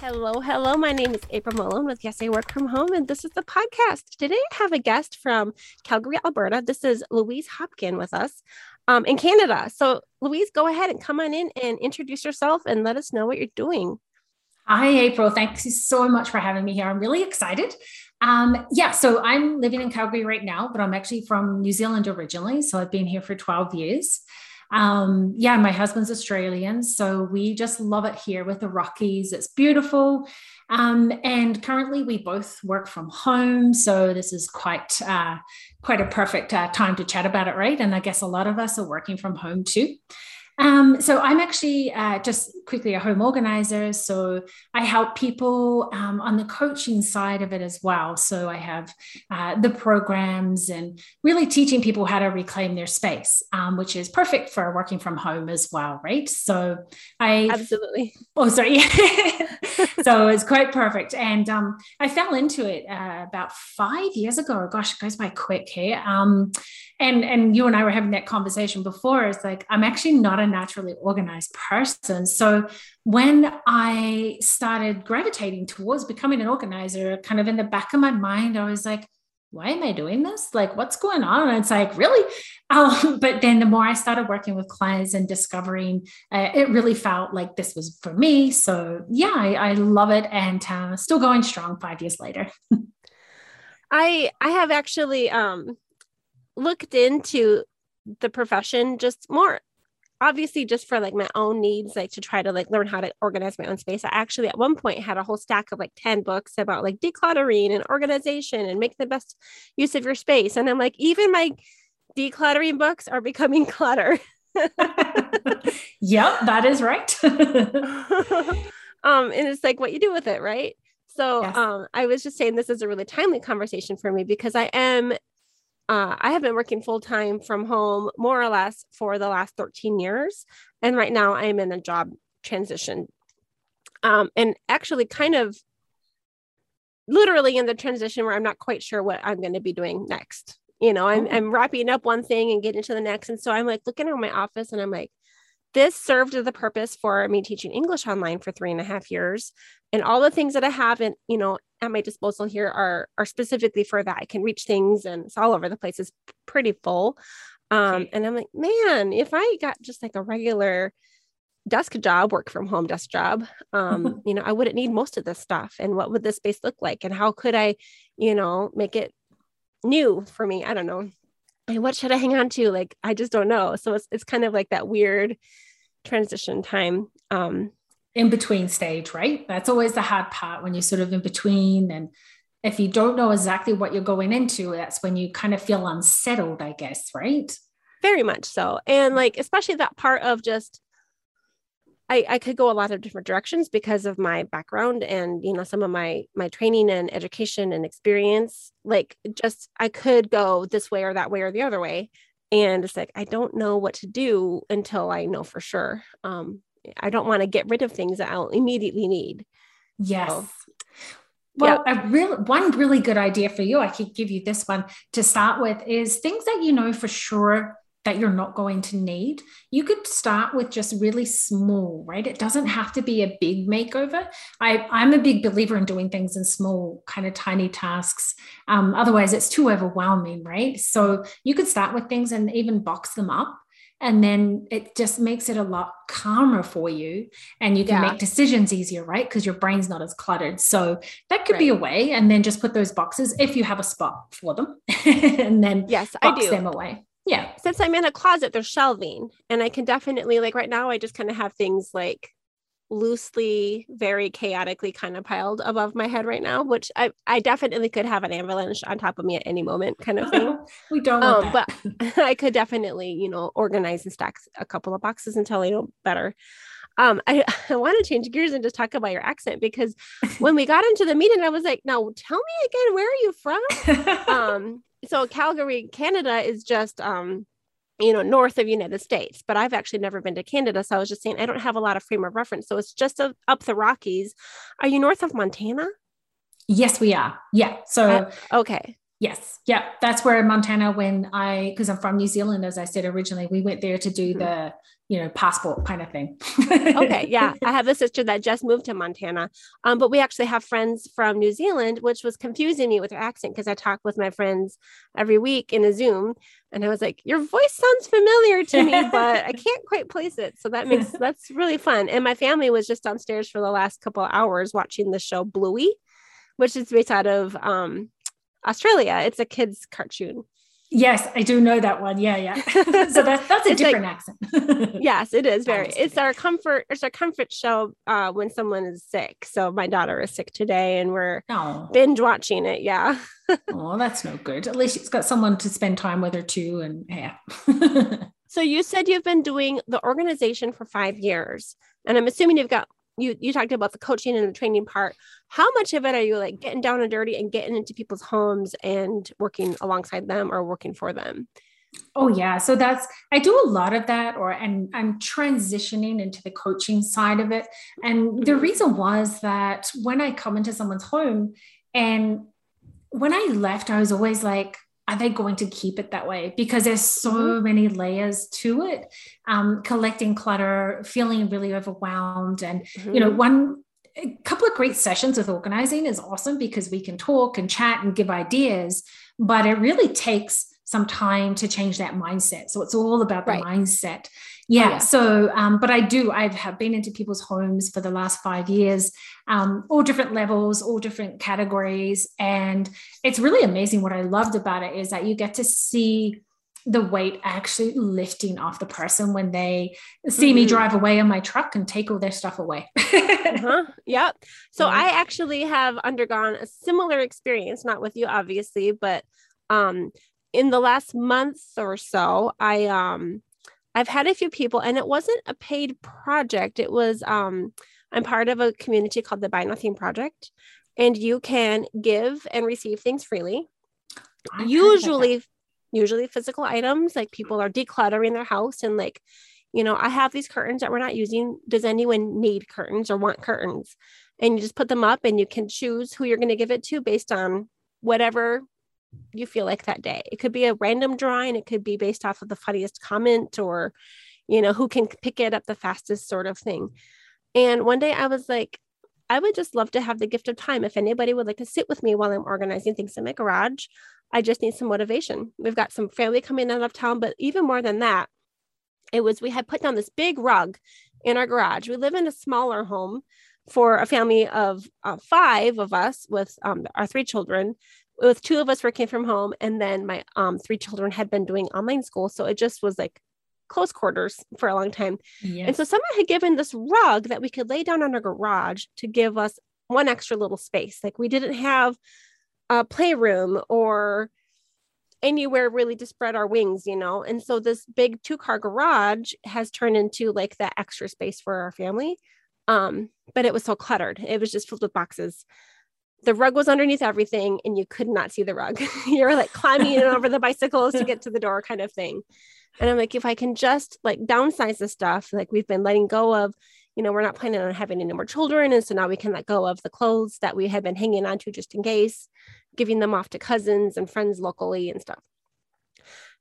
Hello, hello. My name is April Malone with Yes, I Work From Home, and this is the podcast. Today I have a guest from Calgary, Alberta. This is Louise Hopkin with us um, in Canada. So, Louise, go ahead and come on in and introduce yourself and let us know what you're doing. Hi, April. Thanks so much for having me here. I'm really excited. Um, yeah, so I'm living in Calgary right now, but I'm actually from New Zealand originally. So I've been here for 12 years. Um, yeah, my husband's Australian, so we just love it here with the Rockies. It's beautiful. Um, and currently, we both work from home, so this is quite uh, quite a perfect uh, time to chat about it, right? And I guess a lot of us are working from home too. Um, so I'm actually uh, just quickly a home organizer. So I help people um, on the coaching side of it as well. So I have uh, the programs and really teaching people how to reclaim their space, um, which is perfect for working from home as well, right? So I absolutely. Oh, sorry. so it's quite perfect, and um, I fell into it uh, about five years ago. Gosh, it goes by quick here. Um, and and you and I were having that conversation before. It's like I'm actually not a naturally organized person. So when I started gravitating towards becoming an organizer, kind of in the back of my mind, I was like, why am I doing this? Like, what's going on? And it's like, really? Um, but then the more I started working with clients and discovering, uh, it really felt like this was for me. So yeah, I, I love it and uh, still going strong five years later. I I have actually um looked into the profession just more obviously just for like my own needs like to try to like learn how to organize my own space i actually at one point had a whole stack of like 10 books about like decluttering and organization and make the best use of your space. And i'm like even my decluttering books are becoming clutter. Yep that is right. Um and it's like what you do with it right? So yes. um i was just saying this is a really timely conversation for me because i am uh, I have been working full time from home more or less for the last 13 years. And right now I'm in a job transition. Um, and actually, kind of literally in the transition where I'm not quite sure what I'm going to be doing next. You know, I'm, oh. I'm wrapping up one thing and getting to the next. And so I'm like looking at my office and I'm like, this served the purpose for me teaching English online for three and a half years. And all the things that I have and you know, at my disposal here are are specifically for that. I can reach things and it's all over the place. It's pretty full. Um, okay. and I'm like, man, if I got just like a regular desk job, work from home desk job, um, you know, I wouldn't need most of this stuff. And what would this space look like? And how could I, you know, make it new for me? I don't know and what should I hang on to? Like, I just don't know. So it's, it's kind of like that weird transition time. Um, in between stage, right? That's always the hard part when you're sort of in between. And if you don't know exactly what you're going into, that's when you kind of feel unsettled, I guess, right? Very much so. And like, especially that part of just I, I could go a lot of different directions because of my background and you know some of my my training and education and experience like just i could go this way or that way or the other way and it's like i don't know what to do until i know for sure um i don't want to get rid of things that i'll immediately need yes so, well, yeah. a real one really good idea for you, I could give you this one to start with is things that you know for sure that you're not going to need. You could start with just really small, right? It doesn't have to be a big makeover. I, I'm a big believer in doing things in small, kind of tiny tasks. Um, otherwise, it's too overwhelming, right? So you could start with things and even box them up. And then it just makes it a lot calmer for you. And you can yeah. make decisions easier, right? Because your brain's not as cluttered. So that could right. be a way. And then just put those boxes if you have a spot for them. and then yes, I do. them away yeah since i'm in a closet there's shelving and i can definitely like right now i just kind of have things like loosely very chaotically kind of piled above my head right now which i i definitely could have an avalanche on top of me at any moment kind of thing. We don't um, but i could definitely you know organize and stack a couple of boxes until i know better. Um, I, I want to change gears and just talk about your accent because when we got into the meeting, I was like, now tell me again, where are you from? um, so Calgary, Canada is just um, you know, north of United States, but I've actually never been to Canada. So I was just saying I don't have a lot of frame of reference. So it's just a, up the Rockies. Are you north of Montana? Yes, we are. Yeah. So uh, okay. Yes. Yeah. That's where Montana, when I, because I'm from New Zealand, as I said originally, we went there to do mm-hmm. the, you know, passport kind of thing. okay. Yeah. I have a sister that just moved to Montana. Um, but we actually have friends from New Zealand, which was confusing me with her accent because I talk with my friends every week in a Zoom. And I was like, your voice sounds familiar to me, but I can't quite place it. So that makes, that's really fun. And my family was just downstairs for the last couple of hours watching the show Bluey, which is based out of, um, Australia. It's a kids cartoon. Yes, I do know that one. Yeah, yeah. so that's that's a different like, accent. yes, it is very. It's our comfort. It's our comfort show uh, when someone is sick. So my daughter is sick today, and we're oh. binge watching it. Yeah. oh, that's no good. At least she's got someone to spend time with her too, and yeah. so you said you've been doing the organization for five years, and I'm assuming you've got you you talked about the coaching and the training part. How much of it are you like getting down and dirty and getting into people's homes and working alongside them or working for them? Oh yeah. So that's i do a lot of that or and i'm transitioning into the coaching side of it. And the mm-hmm. reason was that when i come into someone's home and when i left i was always like are they going to keep it that way? Because there's so mm-hmm. many layers to it. Um, collecting clutter, feeling really overwhelmed, and mm-hmm. you know, mm-hmm. one a couple of great sessions with organizing is awesome because we can talk and chat and give ideas, but it really takes some time to change that mindset. So it's all about the right. mindset. Yeah. Oh, yeah. So, um, but I do, I have been into people's homes for the last five years, um, all different levels, all different categories. And it's really amazing. What I loved about it is that you get to see the weight actually lifting off the person when they see mm-hmm. me drive away in my truck and take all their stuff away. uh-huh. Yep. So. I actually have undergone a similar experience, not with you, obviously, but um, in the last month or so, I um, I've had a few people, and it wasn't a paid project. It was um, I'm part of a community called the Buy Nothing Project, and you can give and receive things freely. usually, usually physical items like people are decluttering their house and like, you know, I have these curtains that we're not using. Does anyone need curtains or want curtains? And you just put them up, and you can choose who you're going to give it to based on whatever you feel like that day. It could be a random drawing, it could be based off of the funniest comment or, you know, who can pick it up the fastest sort of thing. And one day I was like, I would just love to have the gift of time. If anybody would like to sit with me while I'm organizing things in my garage, I just need some motivation. We've got some family coming out of town, but even more than that, it was we had put down this big rug in our garage. We live in a smaller home for a family of uh, five of us with um, our three children with two of us working from home and then my um, three children had been doing online school so it just was like close quarters for a long time. Yes. and so someone had given this rug that we could lay down on our garage to give us one extra little space. Like we didn't have a playroom or anywhere really to spread our wings you know? And so this big two car garage has turned into like that extra space for our family. Um but it was so cluttered. It was just filled with boxes the rug was underneath everything and you could not see the rug. You're like climbing over the bicycles to get to the door kind of thing. And I'm like, if I can just like downsize the stuff, like we've been letting go of, you know, we're not planning on having any more children. And so now we can let go of the clothes that we had been hanging on to just in case, giving them off to cousins and friends locally and stuff.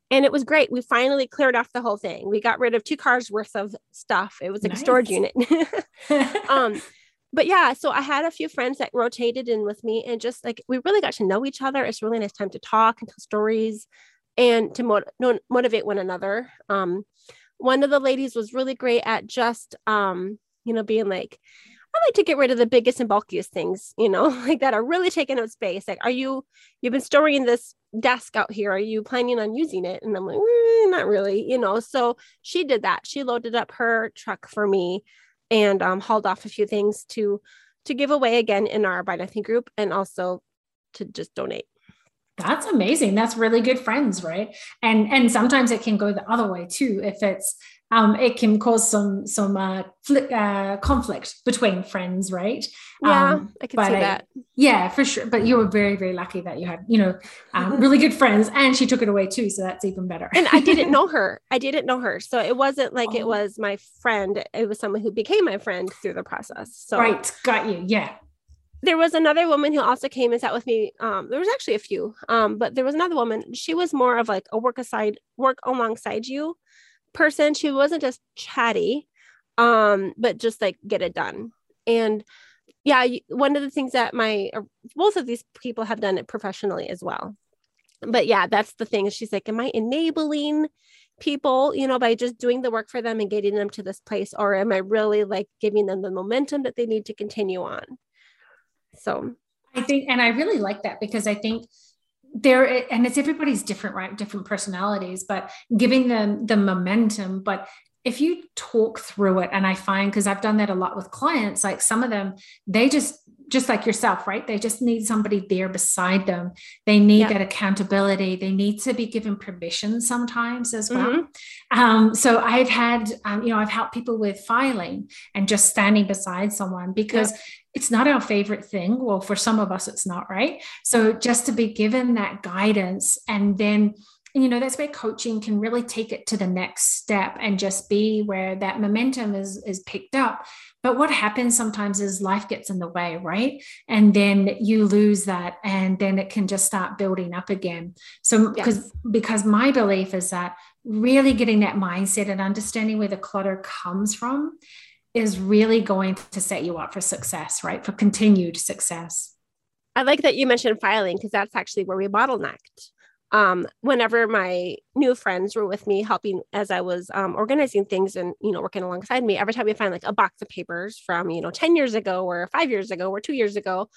And it was great. We finally cleared off the whole thing. We got rid of two cars worth of stuff. It was like nice. a storage unit. um, but yeah, so I had a few friends that rotated in with me and just like we really got to know each other. It's really nice time to talk and tell stories and to mot- motivate one another. Um, one of the ladies was really great at just, um, you know, being like, I like to get rid of the biggest and bulkiest things, you know, like that are really taking up space. Like, are you, you've been storing this desk out here. Are you planning on using it? And I'm like, mm, not really, you know. So she did that. She loaded up her truck for me and um, hauled off a few things to to give away again in our buy nothing group and also to just donate. That's amazing. That's really good friends right? And and sometimes it can go the other way too. If it's um, it can cause some some uh, fl- uh, conflict between friends, right? Yeah, um, I can see I, that. Yeah, for sure. But you were very very lucky that you had you know um, really good friends, and she took it away too, so that's even better. and I didn't know her. I didn't know her, so it wasn't like oh. it was my friend. It was someone who became my friend through the process. So right, got you. Yeah. there was another woman who also came and sat with me. Um, there was actually a few, um, but there was another woman. She was more of like a work aside, work alongside you person. She wasn't just chatty, um, but just like get it done. And yeah, one of the things that my both of these people have done it professionally as well. But yeah, that's the thing. She's like, am I enabling people, you know, by just doing the work for them and getting them to this place, or am I really like giving them the momentum that they need to continue on? So I think, and I really like that because I think there and it's everybody's different right? Different personalities but giving them the momentum. But if you talk through it and i find because i've done that a lot with clients like some of them they just just like yourself right? They just need somebody there beside them. They need yeah. that accountability. They need to be given permission sometimes as well. Mm-hmm. um, so i've had um, you know i've helped people with filing and just standing beside someone because yeah it's not our favorite thing. Well, for some of us, it's not, right? So just to be given that guidance and then and you know that's where coaching can really take it to the next step and just be where that momentum is is picked up but what happens sometimes is life gets in the way right and then you lose that and then it can just start building up again so because yes. because my belief is that really getting that mindset and understanding where the clutter comes from is really going to set you up for success, right? For continued success. I like that you mentioned filing because that's actually where we bottlenecked. Um, whenever my new friends were with me helping as I was um, organizing things and you know working alongside me, every time we find like a box of papers from you know 10 years ago or five years ago or two years ago,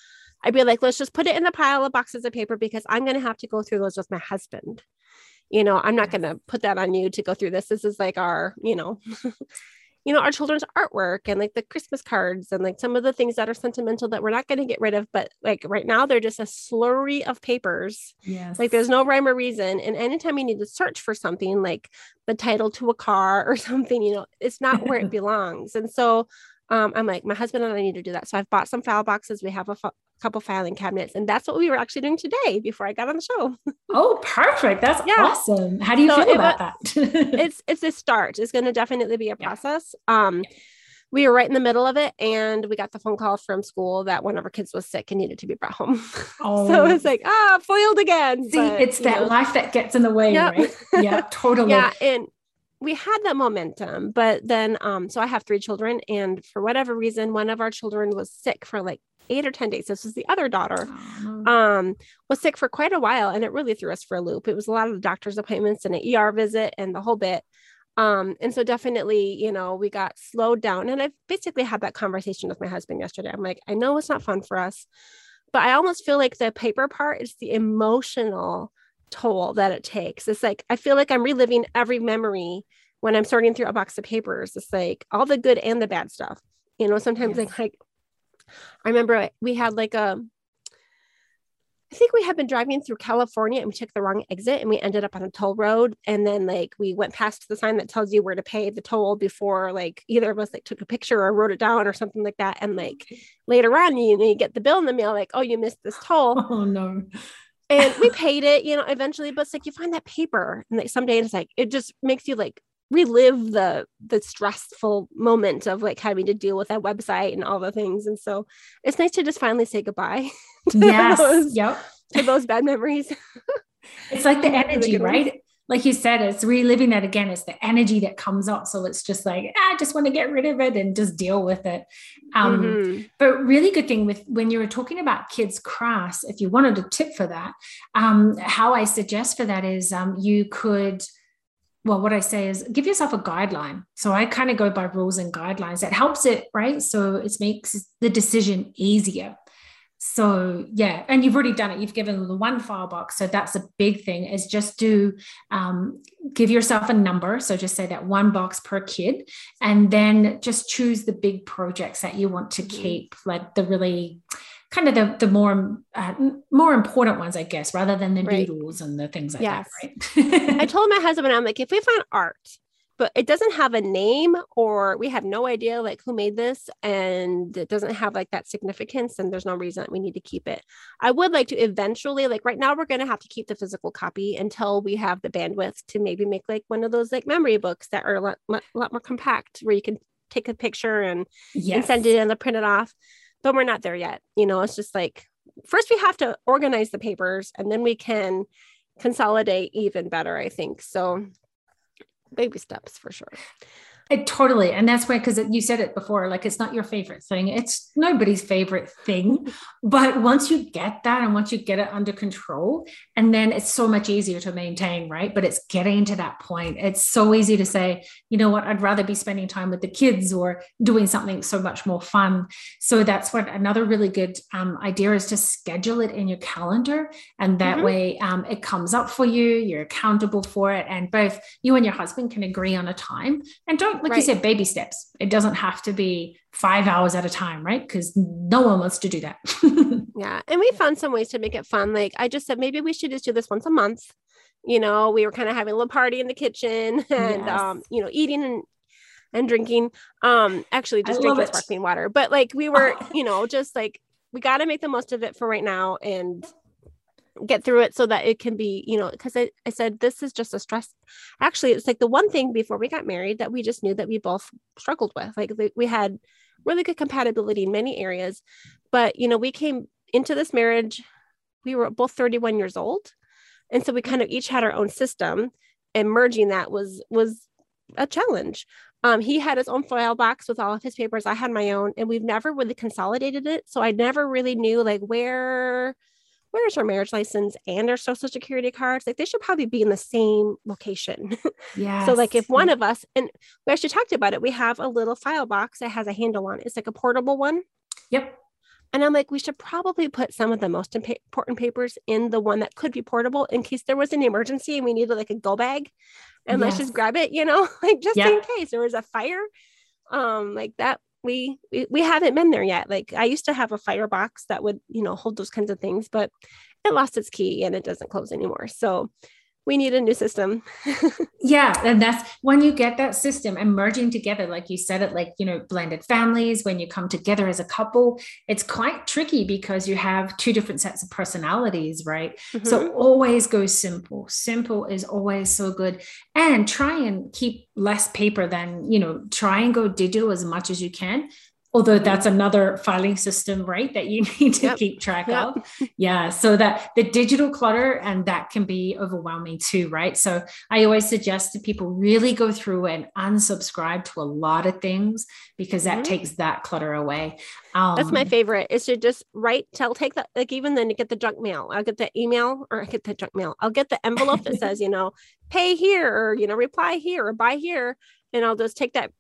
I'd be like, let's just put it in the pile of boxes of paper because I'm gonna have to go through those with my husband. You know, I'm not gonna put that on you to go through this. This is like our, you know, you know, our children's artwork and like the Christmas cards and like some of the things that are sentimental that we're not going to get rid of. But like right now, they're just a slurry of papers. Yes. Like there's no rhyme or reason. And anytime you need to search for something like the title to a car or something, you know, it's not where it belongs. And so um, I'm like, my husband and I need to do that. So I've bought some file boxes. We have a couple filing cabinets, and that's what we were actually doing today before I got on the show. oh, perfect! That's yeah. awesome. How do you so feel about that? it's it's a start. It's going to definitely be a process. Yeah. Um, we were right in the middle of it, and we got the phone call from school that one of our kids was sick and needed to be brought home. Oh. so it's like ah, foiled again. See, but, it's that know. life that gets in the way, yep. right? Yeah, totally. yeah, and we had that momentum but then um so i have three children and for whatever reason one of our children was sick for like eight or ten days this was the other daughter um was sick for quite a while and it really threw us for a loop it was a lot of doctor's appointments and an er visit and the whole bit um and so definitely you know we got slowed down and i basically had that conversation with my husband yesterday i'm like i know it's not fun for us but i almost feel like the paper part is the emotional toll that it takes. It's like I feel like I'm reliving every memory when I'm sorting through a box of papers. It's like all the good and the bad stuff. You know, sometimes yes. like, like I remember we had like a um, think we had been driving through California and we took the wrong exit and we ended up on a toll road. And then like we went past the sign that tells you where to pay the toll before like either of us like took a picture or wrote it down or something like that. And like later on, you, you get the bill in the mail, like, oh, you missed this toll. Oh no and we paid it, you know, eventually. But it's like you find that paper, and like someday it's like it just makes you like relive the the stressful moment of like having to deal with that website and all the things. And so it's nice to just finally say goodbye. yes. Those, yep. To those bad memories. it's like the energy, right? like you said, it's reliving that again. It's the energy that comes up. So it's just like, ah, I just want to get rid of it and just deal with it. Um, mm-hmm. But really good thing with when you were talking about kids' crafts, if you wanted a tip for that, um, how I suggest for that is um, you could well, what I say is give yourself a guideline. So I kind of go by rules and guidelines. That helps it, right? So it makes the decision easier so yeah and you've already done it you've given the one file box so that's a big thing is just do um, give yourself a number so just say that one box per kid and then just choose the big projects that you want to mm-hmm. keep like the really kind of the the more uh, more important ones i guess rather than the right. noodles and the things like yes. that right i told my husband i'm like if we find art but it doesn't have a name or we have no idea like who made this and it doesn't have like that significance and there's no reason that we need to keep it i would like to eventually like right now we're going to have to keep the physical copy until we have the bandwidth to maybe make like one of those like memory books that are a lot, a lot more compact where you can take a picture and, yes. and send it in and print it off but we're not there yet. You know, it's just like first we have to organize the papers and then we can consolidate even better, I think. So baby steps for sure. It totally. And that's why, because you said it before, like it's not your favorite thing. It's nobody's favorite thing. But once you get that and once you get it under control, and then it's so much easier to maintain, right? But it's getting to that point. It's so easy to say, you know what, I'd rather be spending time with the kids or doing something so much more fun. So that's what another really good um, idea is to schedule it in your calendar. And that mm-hmm. way um, it comes up for you, you're accountable for it. And both you and your husband can agree on a time. And don't like right. you said, baby steps. It doesn't have to be five hours at a time, right? Because no one wants to do that. yeah. And we found some ways to make it fun. Like I just said, maybe we should just do this once a month. You know, we were kind of having a little party in the kitchen and, yes. um, you know, eating and, and drinking. Um, actually just drinking sparkling water. But like we were, you know, just like we got to make the most of it for right now. And get through it so that it can be, you know, because I, I said this is just a stress. Actually, it's like the one thing before we got married that we just knew that we both struggled with. Like we had really good compatibility in many areas. But, you know, we came into this marriage, we were both 31 years old. And so we kind of each had our own system and merging that was was a challenge. Um, he had his own file box with all of his papers. I had my own, and we've never really consolidated it. So I never really knew like where where's our marriage license and our social security cards? Like they should probably be in the same location. Yeah. so like if one of us and we actually talked about it, we have a little file box that has a handle on it. It's like a portable one. Yep. And I'm like, we should probably put some of the most important papers in the one that could be portable in case there was an emergency and we needed like a go bag and yes. let's just grab it, you know, like just yep. in case there was a fire. Um, like that we, we we haven't been there yet. Like i used to have a firebox that would you know hold those kinds of things but it lost its key and it doesn't close anymore. So we need a new system. yeah. And that's when you get that system and merging together, like you said it, like, you know, blended families, when you come together as a couple, it's quite tricky because you have two different sets of personalities, right? Mm-hmm. So always go simple. Simple is always so good. And try and keep less paper than, you know, try and go digital as much as you can although that's another filing system right that you need to yep. keep track yep. of yeah so that the digital clutter and that can be overwhelming too right so i always suggest that people really go through and unsubscribe to a lot of things because that mm-hmm. takes that clutter away um, that's my favorite is to just write tell take that like even then to get the junk mail i'll get the email or i get the junk mail i'll get the envelope that says you know pay here or you know reply here or buy here and i'll just take that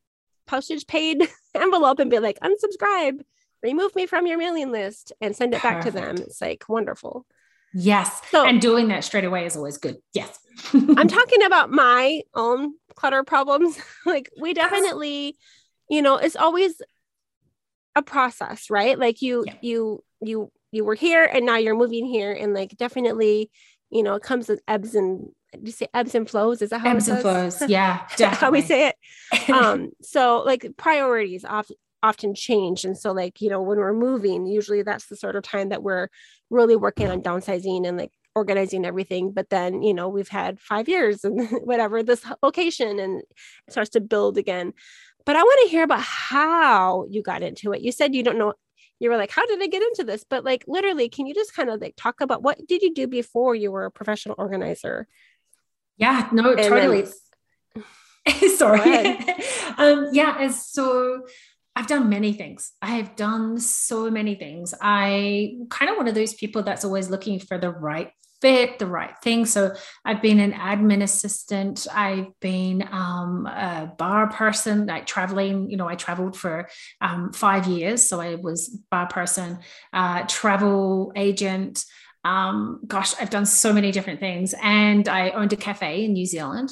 postage paid envelope and be like, unsubscribe, remove me from your mailing list, and send it Perfect. back to them. It's like wonderful. Yes. So, and doing that straight away is always good. Yes. I'm talking about my own clutter problems. like, we definitely, you know, it's always a process, right? Like, you, yeah. you, you, you were here and now you're moving here. And like, definitely, you know, it comes with ebbs and you say ebbs and flows? Is that how ebbs and flows? Yeah, how we say it. um, so like priorities often often change, and so like you know when we're moving, usually that's the sort of time that we're really working on downsizing and like organizing everything. But then you know we've had five years and whatever this location, and it starts to build again. But I want to hear about how you got into it. You said you don't know you were like, how did I get into this? But like literally, can you just kind of like talk about what did you do before you were a professional organizer? Yeah, no, and totally. Then, sorry. um, yeah, so I've done many things. I have done so many things. I kind of one of those people that's always looking for the right fit, the right thing. So I've been an admin assistant. I've been um, a bar person, like traveling. You know, I traveled for um, five years, so I was bar person, uh, travel agent. Um, gosh, I've done so many different things. And I owned a cafe in New Zealand.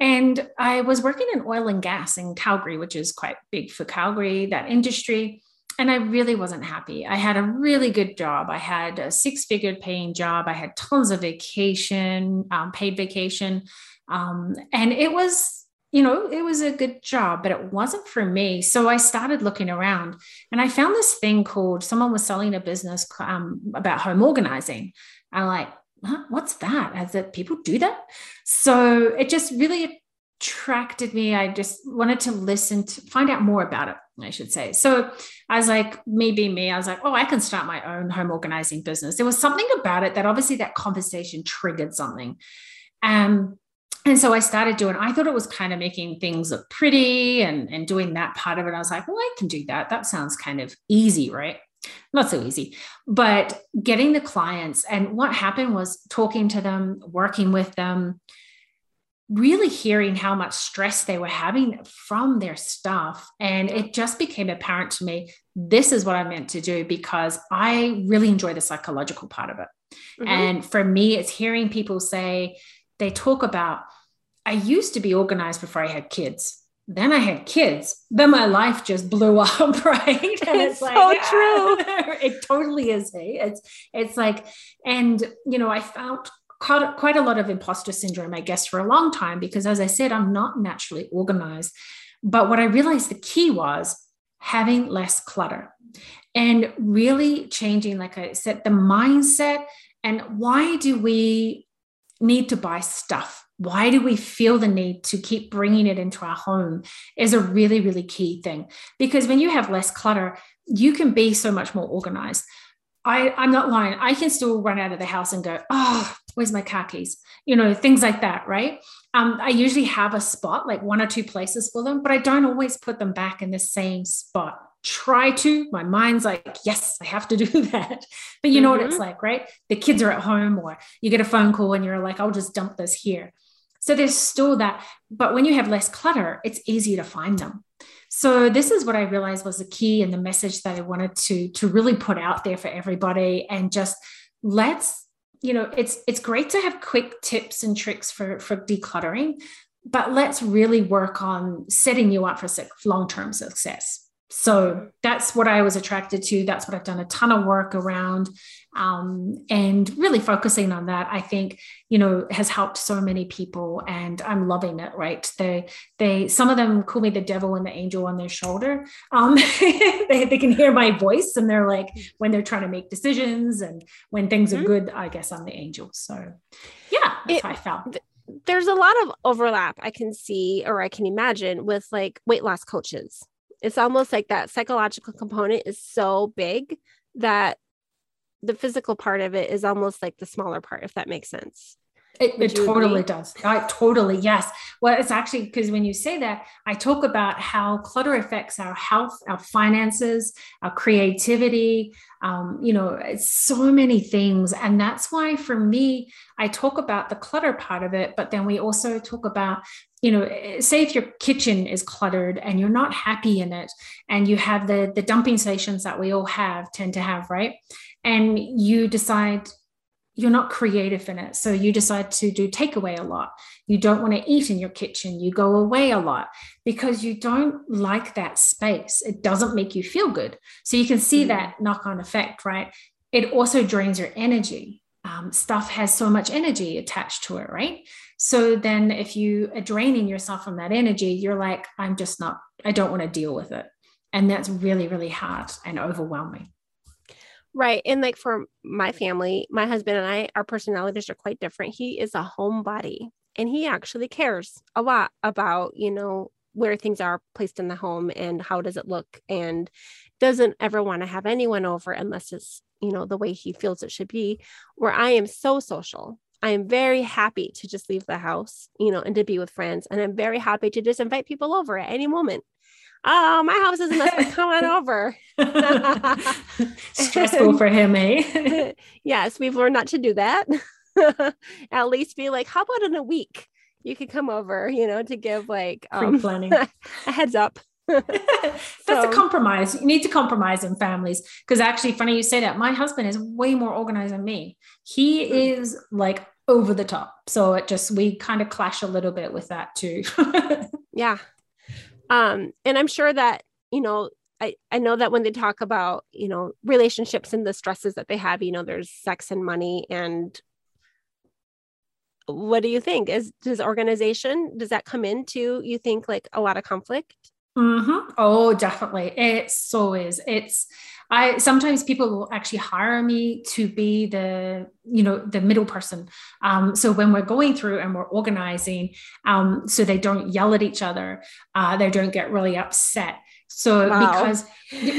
And I was working in oil and gas in Calgary, which is quite big for Calgary, that industry. And I really wasn't happy. I had a really good job. I had a six figure paying job. I had tons of vacation, um, paid vacation. Um, and it was you know, it was a good job, but it wasn't for me. So I started looking around and I found this thing called someone was selling a business um, about home organizing. I'm like, huh, what's that? Has that people do that? So it just really attracted me. I just wanted to listen to find out more about it, I should say. So I was like, maybe me, I was like, oh, I can start my own home organizing business. There was something about it that obviously that conversation triggered something. Um, and so I started doing, I thought it was kind of making things look pretty and, and doing that part of it. I was like, well, I can do that. That sounds kind of easy, right? Not so easy, but getting the clients. And what happened was talking to them, working with them, really hearing how much stress they were having from their stuff. And it just became apparent to me this is what I meant to do because I really enjoy the psychological part of it. Mm-hmm. And for me, it's hearing people say, they talk about, I used to be organized before I had kids. Then I had kids. Then my life just blew up, right? And it's, it's like, so yeah. true. it totally is. Hey, it's it's like, and you know, I felt quite, a lot of imposter syndrome, I guess, for a long time because, as I said, I'm not naturally organized. But what I realized the key was having less clutter and really changing, like I said, the mindset. And why do we need to buy stuff? Why do we feel the need to keep bringing it into our home? Is a really, really key thing. Because when you have less clutter, you can be so much more organized. I, I'm not lying. I can still run out of the house and go, oh, where's my car keys? You know, things like that, right? Um, I usually have a spot, like one or two places for them, but I don't always put them back in the same spot. Try to. My mind's like, yes, I have to do that. But you know mm-hmm. what it's mm-hmm. like, right? The kids are at home, or you get a phone call and you're like, I'll just dump this here. So there's still that. But when you have less clutter, it's easier to find them. So this is what I realized was the key and the message that I wanted to to really put out there for everybody and just let's you know it's it's great to have quick tips and tricks for for decluttering but let's really work on setting you up for long-term success so that's what I was attracted to. That's what I've done a ton of work around. Um, and really focusing on that, I think, you know, has helped so many people and I'm loving it, right? They, they, some of them call me the devil and the angel on their shoulder. Um, they, they can hear my voice and they're like, when they're trying to make decisions and when things mm-hmm. are good, I guess I'm the angel. So yeah, that's it, how I felt. There's a lot of overlap I can see or I can imagine with like weight loss coaches it's almost like that psychological component is so big that the physical part of it is almost like the smaller part, if that makes sense. It, it totally agree? does. I totally, yes. Well, it's actually because when you say that, I talk about how clutter affects our health, our finances, our creativity. Um, you know, it's so many things. And that's why for me, I talk about the clutter part of it, but then we also talk about you know say if your kitchen is cluttered and you're not happy in it and you have the the dumping stations that we all have tend to have right and you decide you're not creative in it. So you decide to do takeaway a lot. You don't want to eat in your kitchen. You go away a lot because you don't like that space. It doesn't make you feel good. So you can see mm-hmm. that knock on effect right? It also drains your energy. Um, stuff has so much energy attached to it right? So then if you are draining yourself from that energy, you're like, I'm just not, I don't want to deal with it. And that's really, really hard and overwhelming. Right. And like for my family, my husband and I, our personalities are quite different. He is a homebody and he actually cares a lot about, you know, where things are placed in the home and how does it look and doesn't ever want to have anyone over unless it's, you know, the way he feels it should be. Where I am so social I am very happy to just leave the house, you know, and to be with friends. And I'm very happy to just invite people over at any moment. Oh, my house isn't this, come on over. Stressful for him, eh? yes, we've learned not to do that. at least be like, how about in a week? You could come over, you know, to give like um, planning a heads up. That's so, a compromise. You need to compromise in families because actually, funny you say that. My husband is way more organized than me. He hmm. is like over the top. So it just we kind of clash a little bit with that too. yeah. Um, and I'm sure that, you know, I, I know that when they talk about, you know, relationships and the stresses that they have, you know, there's sex and money and what do you think? Is does organization does that come into you think like a lot of conflict? Mm-hmm. Oh, definitely. It so is. It's I sometimes people will actually hire me to be the, you know, the middle person. Um, so when we're going through and we're organizing, um, so they don't yell at each other, uh, they don't get really upset. So wow. because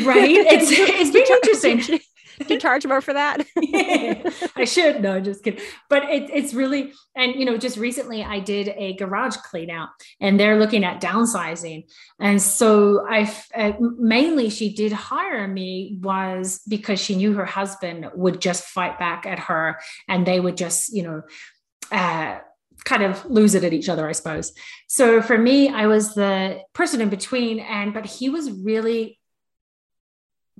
right, it's it's been interesting you charge more for that? I should. No, just kidding. But it, it's really, and you know, just recently I did a garage clean out and they're looking at downsizing. And so I uh, mainly she did hire me was because she knew her husband would just fight back at her and they would just, you know, uh, kind of lose it at each other, I suppose. So for me, I was the person in between, and but he was really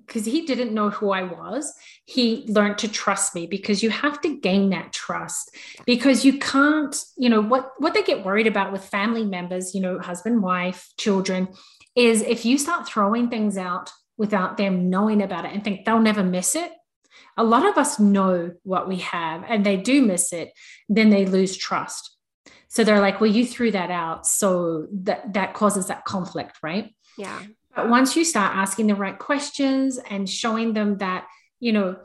because he didn't know who I was, he learned to trust me because you have to gain that trust because you can't, you know, what what they get worried about with family members, you know, husband, wife, children, is if you start throwing things out without them knowing about it and think they'll never miss it. A lot of us know what we have and they do miss it, then they lose trust. So they're like, well, you threw that out. So that that causes that conflict, right? Yeah. But once you start asking the right questions and showing them that, you know,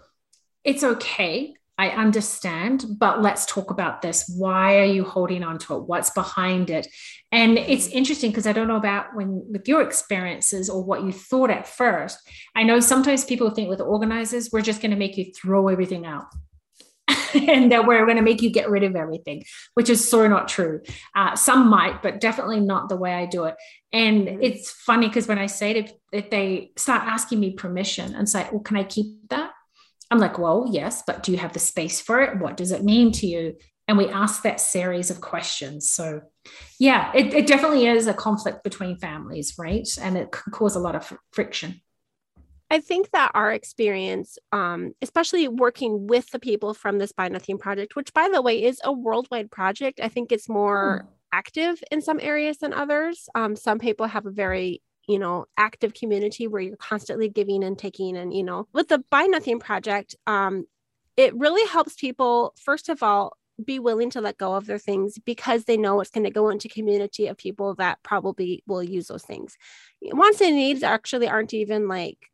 it's okay. I understand, but let's talk about this. Why are you holding on to it? What's behind it? And it's interesting because I don't know about when with your experiences or what you thought at first. I know sometimes people think with organizers, we're just going to make you throw everything out. and that we're going to make you get rid of everything, which is so not true. Uh, some might, but definitely not the way I do it. And mm-hmm. it's funny because when I say to if they start asking me permission and say, "Well, can I keep that?" I'm like, "Well, yes, but do you have the space for it? What does it mean to you?" And we ask that series of questions. So, yeah, it, it definitely is a conflict between families, right? And it can cause a lot of friction. I think that our experience, um, especially working with the people from this Buy Nothing project, which by the way is a worldwide project, I think it's more hmm. active in some areas than others. Um, some people have a very you know active community where you're constantly giving and taking and you know with the buy nothing project um it really helps people first of all be willing to let go of their things because they know it's going to go into community of people that probably will use those things wants and needs actually aren't even like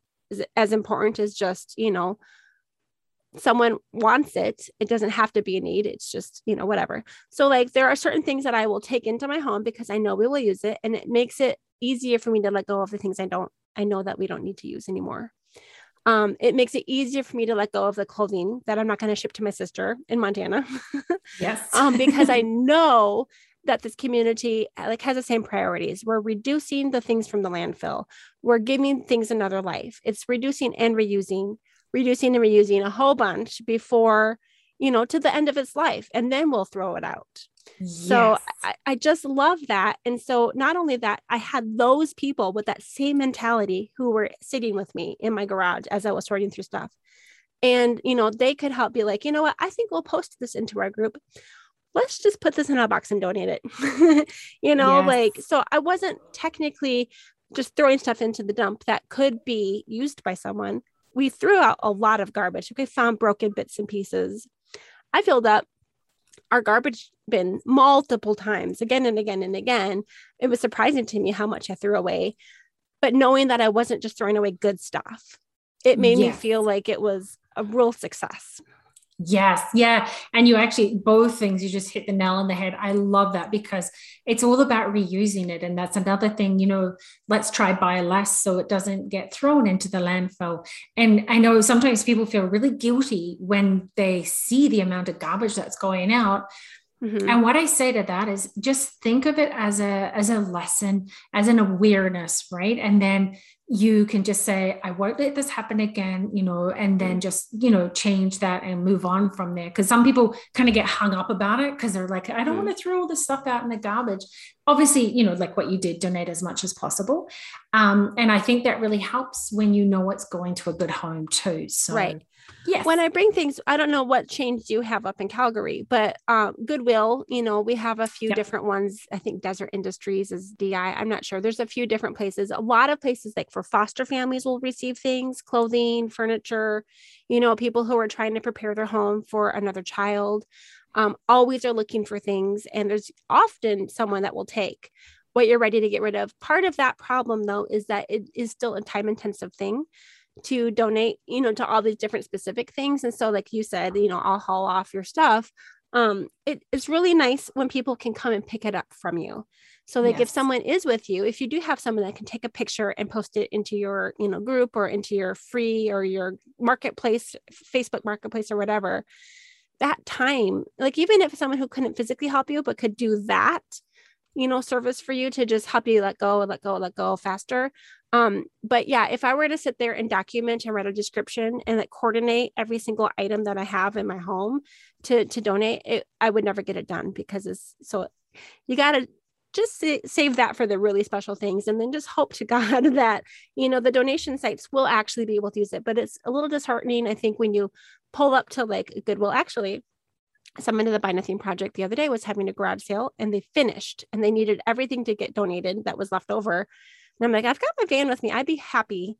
as important as just you know someone wants it. It doesn't have to be a need. It's just you know whatever. So like there are certain things that i will take into my home because i know we will use it and it makes it easier for me to let go of the things i don't i know that we don't need to use anymore. Um, it makes it easier for me to let go of the clothing that i'm not going to ship to my sister in montana. Yes. Um, because i know that this community uh, like has the same priorities. We're reducing the things from the landfill. We're giving things another life. It's reducing and reusing, reducing and reusing a whole bunch before, you know, to the end of its life, and then we'll throw it out. Yes. So I, I just love that. And so not only that, I had those people with that same mentality who were sitting with me in my garage as I was sorting through stuff. And, you know, they could help be like, you know what, I think we'll post this into our group let's just put this in a box and donate it. you know, yes. like, so I wasn't technically just throwing stuff into the dump that could be used by someone. We threw out a lot of garbage. We found broken bits and pieces. I filled up our garbage bin multiple times, again and again and again. It was surprising to me how much I threw away. But knowing that I wasn't just throwing away good stuff, it made yes. me feel like it was a real success. Yes, yeah. And you actually, both things, you just hit the nail on the head. I love that because it's all about reusing it. And that's another thing, you know, let's try buy less so it doesn't get thrown into the landfill. And I know sometimes people feel really guilty when they see the amount of garbage that's going out. Mm-hmm. And what I say to that is just think of it as a as a lesson, as an awareness, right? And then you can just say i won't let this happen again you know and then mm. just you know change that and move on from there because some people kind of get hung up about it because they're like i don't mm. want to throw all this stuff out in the garbage obviously you know like what you did donate as much as possible um, and i think that really helps when you know it's going to a good home too so right Yes. When I bring things, I don't know what chains you have up in Calgary, but um, Goodwill, you know, we have a few yep. different ones. I think Deseret Industries is DI. I'm not sure. There's a few different places. A lot of places, like for foster families, will receive things, clothing, furniture, you know, people who are trying to prepare their home for another child. Um, always are looking for things, and there's often someone that will take what you're ready to get rid of. Part of that problem, though, is that it is still a time intensive thing to donate, you know, to all these different specific things. And so, like you said, you know, I'll haul off your stuff. Um, it, it's really nice when people can come and pick it up from you. So like yes. if someone is with you, if you do have someone that can take a picture and post it into your, you know, group or into your free or your marketplace, Facebook marketplace or whatever, that time, like even if someone who couldn't physically help you but could do that, you know, service for you to just help you let go, let go, let go faster. Um, but yeah, if I were to sit there and document and write a description and like coordinate every single item that I have in my home to to donate, it, I would never get it done because it's so you got to just save that for the really special things and then just hope to god that you know the donation sites will actually be able to use it. But it's a little disheartening i think when you pull up to like goodwill. Actually someone to the buy nothing project the other day was having a garage sale and they finished and they needed everything to get donated that was left over and i'm like i've got my van with me i'd be happy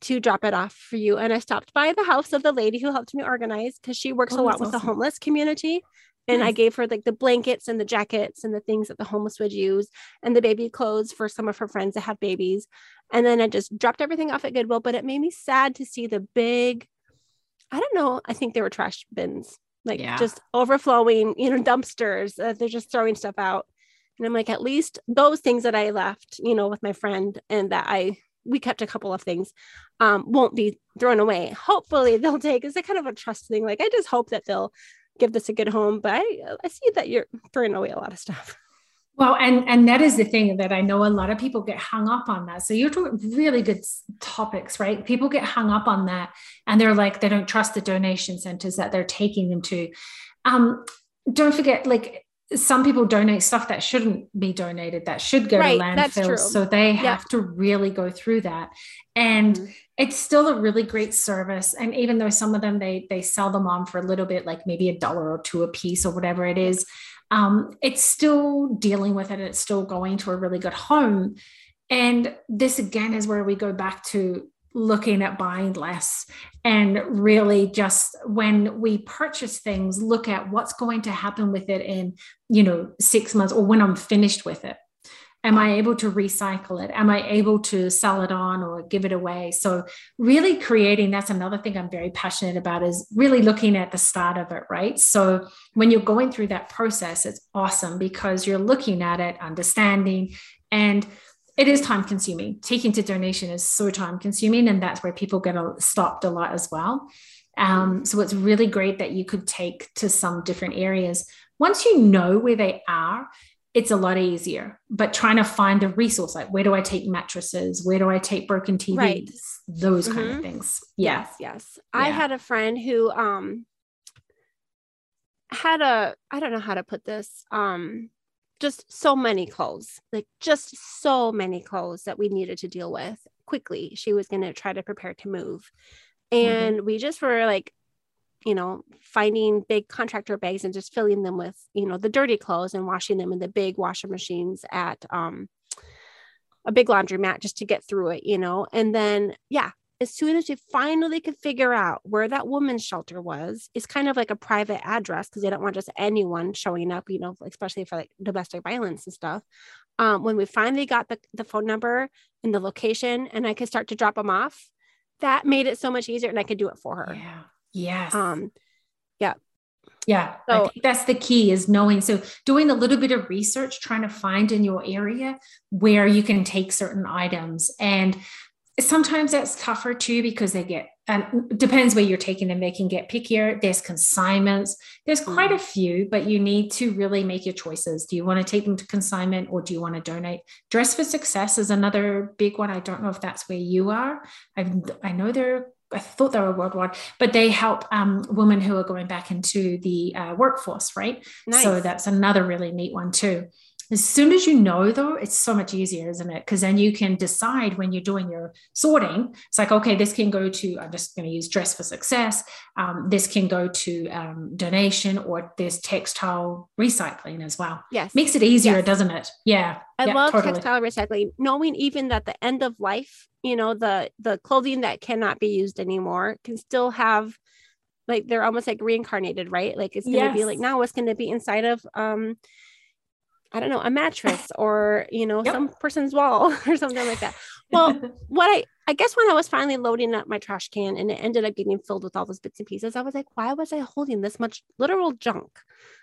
to drop it off for you and i stopped by the house of the lady who helped me organize because she works oh, a lot with awesome. the homeless community and I gave her like the blankets and the jackets and the things that the homeless would use and the baby clothes for some of her friends that have babies. And then I just dropped everything off at Goodwill, but it made me sad to see the big, I don't know, I think they were trash bins, like yeah. just overflowing, you know, dumpsters. Uh, they're just throwing stuff out. And I'm like, at least those things that I left, you know, with my friend and that I, we kept a couple of things, um, won't be thrown away. Hopefully they'll take, it's a kind of a trust thing. Like, I just hope that they'll give this a good home. But I, I see that you're throwing away a lot of stuff. Well, and and that is the thing that I know a lot of people get hung up on that. So you're doing really good topics, right? People get hung up on that, and they're like they don't trust the donation centers that they're taking them to. Um, don't forget, like some people donate stuff that shouldn't be donated, that should go right, to landfills. So they have to really go through that, and mm-hmm. it's still a really great service and even though some of them they they sell them on for a little bit like maybe a dollar or two a piece or whatever it is um, it's still dealing with it it's still going to a really good home. And this again is where we go back to looking at buying less and really just when we purchase things look at what's going to happen with it in you know 6 months or when I'm finished with it Am I able to recycle it? Am I able to sell it on or give it away? So, really creating that's another thing I'm very passionate about is really looking at the start of it, right? So, when you're going through that process, it's awesome because you're looking at it, understanding, and it is time consuming. Taking to donation is so time consuming, and that's where people get stopped a lot as well. Um, so, it's really great that you could take to some different areas. Once you know where they are, it's a lot easier. But trying to find a resource like where do I take mattresses? Where do I take broken TVs? Right. Those mm-hmm. kind of mm-hmm. things. Yeah. Yes, yes. Yeah. I had a friend who um had a I don't know how to put this. Um just so many clothes, like just so many clothes that we needed to deal with quickly. She was going to try to prepare to move. Mm-hmm. And mm-hmm. we just were like you know, finding big contractor bags and just filling them with, you know, the dirty clothes and washing them in the big washer machines at um, a big laundromat just to get through it, you know. And then, yeah, as soon as we finally could figure out where that woman's shelter was, it's kind of like a private address because they don't want just anyone showing up, you know, especially for like domestic violence and stuff. Um, when we finally got the, the phone number and the location and I could start to drop them off, that made it so much easier and I could do it for her. Yeah. Yes. Um, yeah. Yeah. So, I think that's the key is knowing. So doing a little bit of research, trying to find in your area where you can take certain items. And sometimes that's tougher too because they get and depends where you're taking them they can get pickier there's consignments there's quite a mm. few but you need to really make your choices do you want to take them to consignment or do you want to donate dress for success is another big one i don't know if that's where you are i i know they're I thought they were worldwide, but they help um, women who are going back into the uh, workforce, right? Nice. So that's another really neat one too. As soon as you know, though, it's so much easier, isn't it? Because then you can decide when you're doing your sorting. It's like, okay, this can go to, I'm just going to use dress for success. Um, this can go to um, donation or there's textile recycling as well. Yes. Makes it easier, yes. doesn't it? Yeah. I yeah, love totally. textile recycling, knowing even that the end of life, you know, the the clothing that cannot be used anymore can still have like they're almost like reincarnated, right? Like it's gonna yes. be like now what's gonna be inside of um I don't know, a mattress or, you know, yep. some person's wall or something like that. Well, what I, I guess when I was finally loading up my trash can and it ended up getting filled with all those bits and pieces, I was like, why was I holding this much literal junk?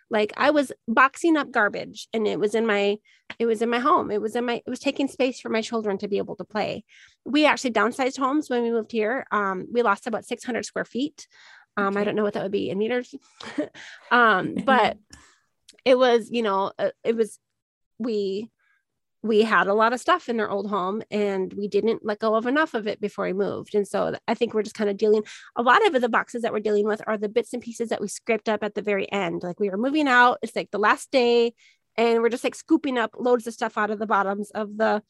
Like I was boxing up garbage and it was in my it was in my home. It was in my it was taking space for my children to be able to play. We actually downsized homes when we moved here. Um, we lost about 600 square feet. Um. I don't know what that would be in meters. um, but it was, you know, uh, it was we we had a lot of stuff in our old home and we didn't let go of enough of it before we moved. And so I think we're just kind of dealing a lot of the boxes that we're dealing with are the bits and pieces that we scraped up at the very end. Like we were moving out, it's like the last day, and we're just like scooping up loads of stuff out of the bottoms of the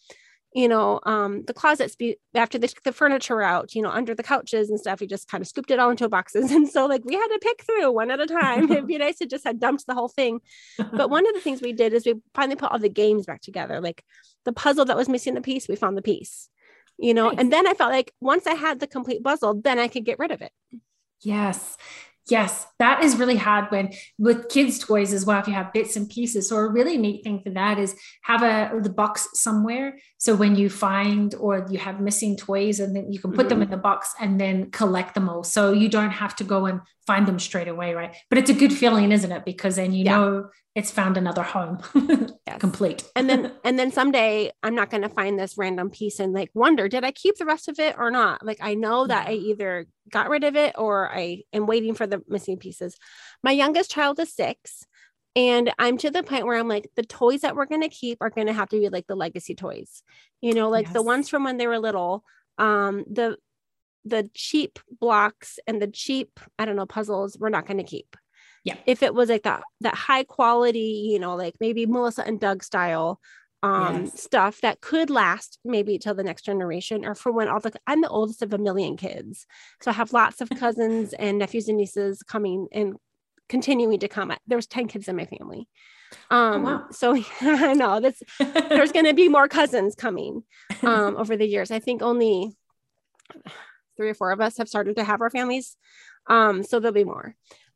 you know, um, the closets be, after the, the furniture out, you know, under the couches and stuff. We just kind of scooped it all into boxes. And so, like, we had to pick through one at a time. It'd be nice to just had dumped the whole thing. But one of the things we did is we finally put all the games back together. Like the puzzle that was missing the piece, we found the piece, you know, nice. and then I felt like once I had the complete puzzle, then I could get rid of it. Yes. Yes, that is really hard when with kids' toys as well. If you have bits and pieces, so a really neat thing for that is have a the box somewhere. So when you find or you have missing toys, and then you can put mm-hmm. them in the box and then collect them all. So you don't have to go and find them straight away, right? But it's a good feeling, isn't it? Because then you yeah. know it's found another home. Yes. complete. And then and then someday i'm not going to find this random piece and like wonder did i keep the rest of it or not? Like i know that i either got rid of it or i am waiting for the missing pieces. My youngest child is six and i'm to the point where i'm like the toys that we're going to keep are going to have to be like the legacy toys. You know like yes. the ones from when they were little um the the cheap blocks and the cheap i don't know puzzles we're not going to keep yeah. if it was like that that high quality you know like maybe melissa and doug style um yes. stuff that could last maybe till the next generation or for when all the i'm the oldest of a million kids. So i have lots of cousins and nephews and nieces coming and continuing to come. There was 10 kids in my family. Oh, um oh, wow. so i know this there's going to be more cousins coming um over the years. I think only three or four of us have started to have our families. Um so there'll be more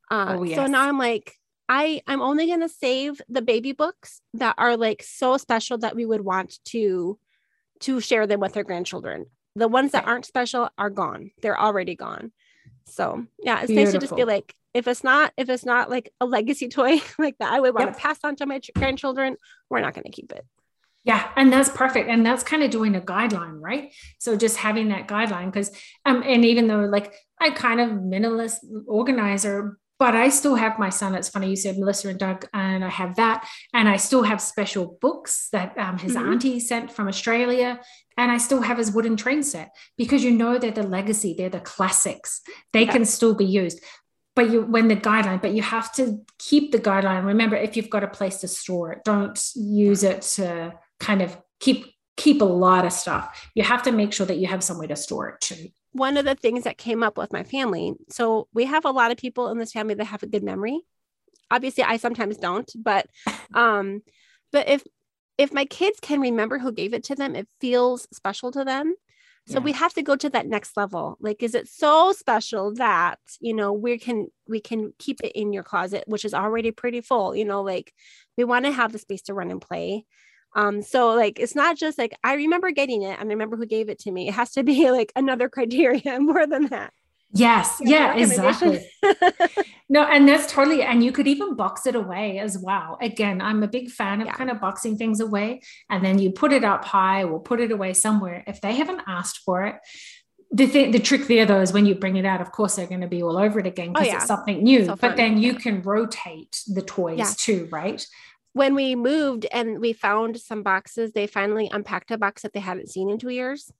uh, oh, yes. So now I'm like, I I'm only gonna save the baby books that are like so special that we would want to to share them with our grandchildren. The ones that aren't special are gone. They're already gone. So yeah, it's Beautiful. nice to just be like, if it's not if it's not like a legacy toy like that, I would want yep. to pass on to my grandchildren. We're not gonna keep it. Yeah, and that's perfect. And that's kind of doing a guideline, right? So just having that guideline, because um, and even though like I kind of minimalist organizer, but I still have my son. It's funny you said Melissa and Doug, and I have that, and I still have special books that um, his mm-hmm. auntie sent from Australia, and I still have his wooden train set because you know they're the legacy, they're the classics. They yeah. can still be used. But you, when the guideline, but you have to keep the guideline. Remember, if you've got a place to store it, don't use it to kind of keep keep a lot of stuff. You have to make sure that you have somewhere to store it too one of the things that came up with my family. So we have a lot of people in this family that have a good memory. Obviously, I sometimes don't, but um, but if if my kids can remember who gave it to them, it feels special to them. So yeah. we have to go to that next level. Like, is it so special that you know we can we can keep it in your closet, which is already pretty full? You know, like we want to have the space to run and play. Um, so like it's not just like I remember getting it and I remember who gave it to me. It has to be like another criteria more than that. Yes, yeah, exactly. no, and that's totally, and you could even box it away as well. Again, I'm a big fan of yeah. kind of boxing things away, and then you put it up high or put it away somewhere. If they haven't asked for it, the thing, the trick there though is when you bring it out, of course they're going to be all over it again because oh, yeah. it's something new. So but then you can rotate the toys yeah. too, right? When we moved and we found some boxes, they finally unpacked a box that they hadn't seen in two years.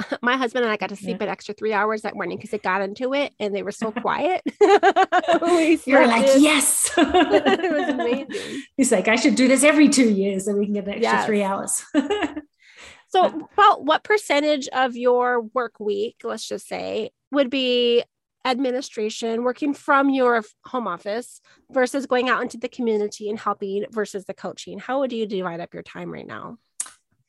My husband and I got to sleep yeah. an extra three hours that morning because it got into it and they were so quiet. You're like, in. yes. it was amazing. He's like, I should do this every two years so we can get an extra yes. three hours. so, about what percentage of your work week, let's just say, would be administration, working from your home office versus going out into the community and helping versus the coaching? How would you divide up your time right now?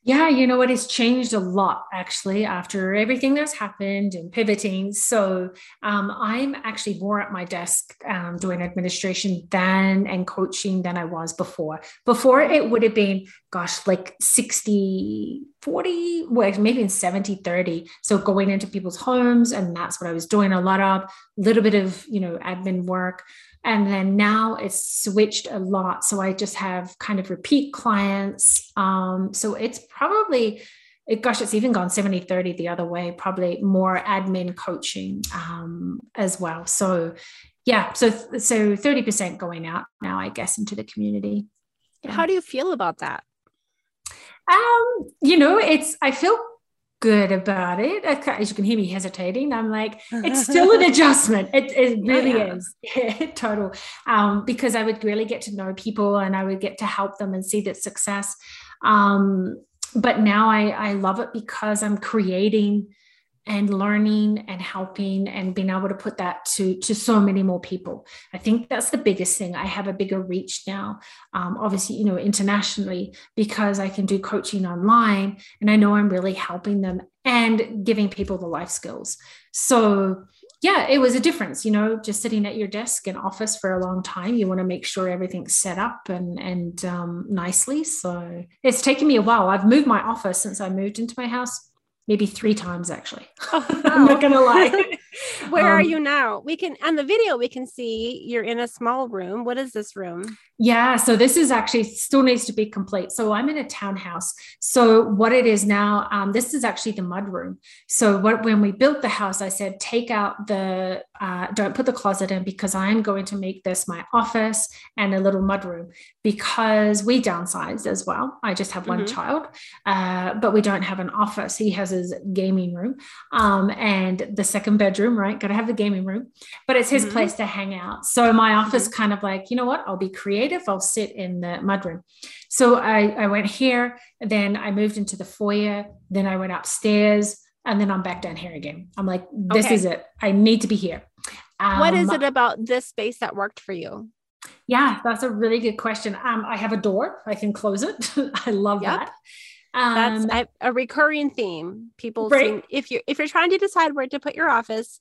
Yeah, you know what? It's changed a lot actually after everything that's happened and pivoting. So um, I'm actually more at my desk um, doing administration than and coaching than I was before. Before it would have been, gosh, like 60 40 well maybe in 70 30 so going into people's homes and that's what i was doing a lot of a little bit of you know admin work and then now it's switched a lot. So i just have kind of repeat clients. Um, so it's probably it, gosh it's even gone 70 30 the other way probably more admin coaching um, as well. So yeah so so 30% going out now i guess into the community. Yeah. how do you feel about that? Um, you know, it's I feel good about it. As you can hear me hesitating, I'm like, it's still an adjustment. It, it really yeah. is. Yeah, total. Um, because I would really get to know people and I would get to help them and see that success. Um, but now I, I love it because I'm creating and learning and helping and being able to put that to to so many more people. I think that's the biggest thing. I have a bigger reach now um, obviously you know internationally because i can do coaching online and i know i'm really helping them and giving people the life skills. So yeah it was a difference you know just sitting at your desk in office for a long time. You want to make sure everything's set up and and um, nicely. So it's taken me a while. I've moved my office since i moved into my house maybe three times actually. Oh, wow. I'm not gonna lie. Where um, are you now? We can on the video we can see you're in a small room. What is this room? Yeah, so this is actually still needs to be complete. So I'm in a townhouse. So what it is now, um, this is actually the mud room. So what when we built the house, I said take out the uh, don't put the closet in because I'm going to make this my office and a little mud room because we downsized as well. I just have one mm-hmm. child, uh, but we don't have an office. He has gaming room um, and the second bedroom, right? Got to have the gaming room, but it's his mm-hmm. place to hang out. So my office mm-hmm. kind of like, you know what? I'll be creative creative, I'll sit in the mudroom. So I, I went here, then I moved into the foyer, then I went upstairs, and then I'm back down here again. I'm like, this okay. is it. I need to be here. Um, what is it about this space that worked for you? Yeah, that's a really good question. Um, I have a door. I can close it. I love yep. that. Um, that's a, recurring theme. People, right? seem, if you if you're trying to decide where to put your office,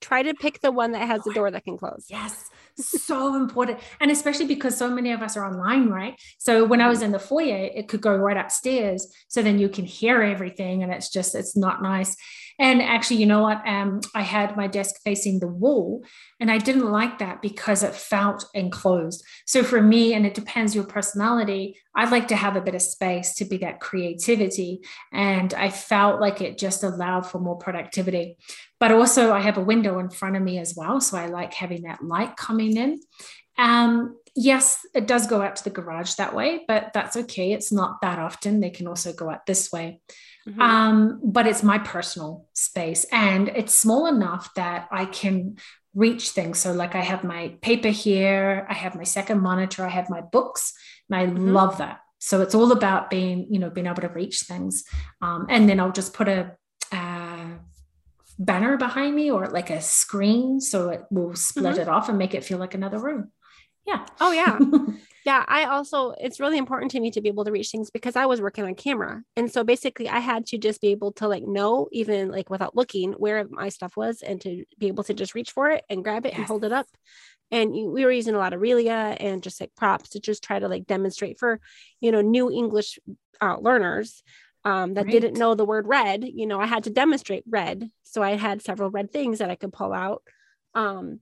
try to pick the one that has a door that can close. Yes so important. And especially because so many of us are online, right? So when I was in the foyer, it could go right upstairs. So then you can hear everything and it's just, it's not nice. And actually, you know what? Um, I had my desk facing the wall and I didn't like that because it felt enclosed. So for me, and it depends your personality, I'd like to have a bit of space to be that creativity. And I felt like it just allowed for more productivity. But also, I have a window in front of me as well. So I like having that light coming in. Um, yes, it does go out to the garage that way, but that's okay. It's not that often. They can also go out this way. Mm-hmm. Um, but it's my personal space and it's small enough that I can reach things. So, like, I have my paper here, I have my second monitor, I have my books, and I mm-hmm. love that. So, it's all about being, you know, being able to reach things. Um, and then I'll just put a, uh, banner behind me or like a screen so it will split mm-hmm. it off and make it feel like another room. Yeah. Oh, yeah. yeah. I also, it's really important to me to be able to reach things because I was working on camera. And so basically, I had to just be able to like know, even like without looking, where my stuff was and to be able to just reach for it and grab it and hold it up. And we were using a lot of realia and just like props to just try to like demonstrate for, you know, new English uh, learners um, that right. didn't know the word red, you know, I had to demonstrate red. So I had several red things that I could pull out. Um,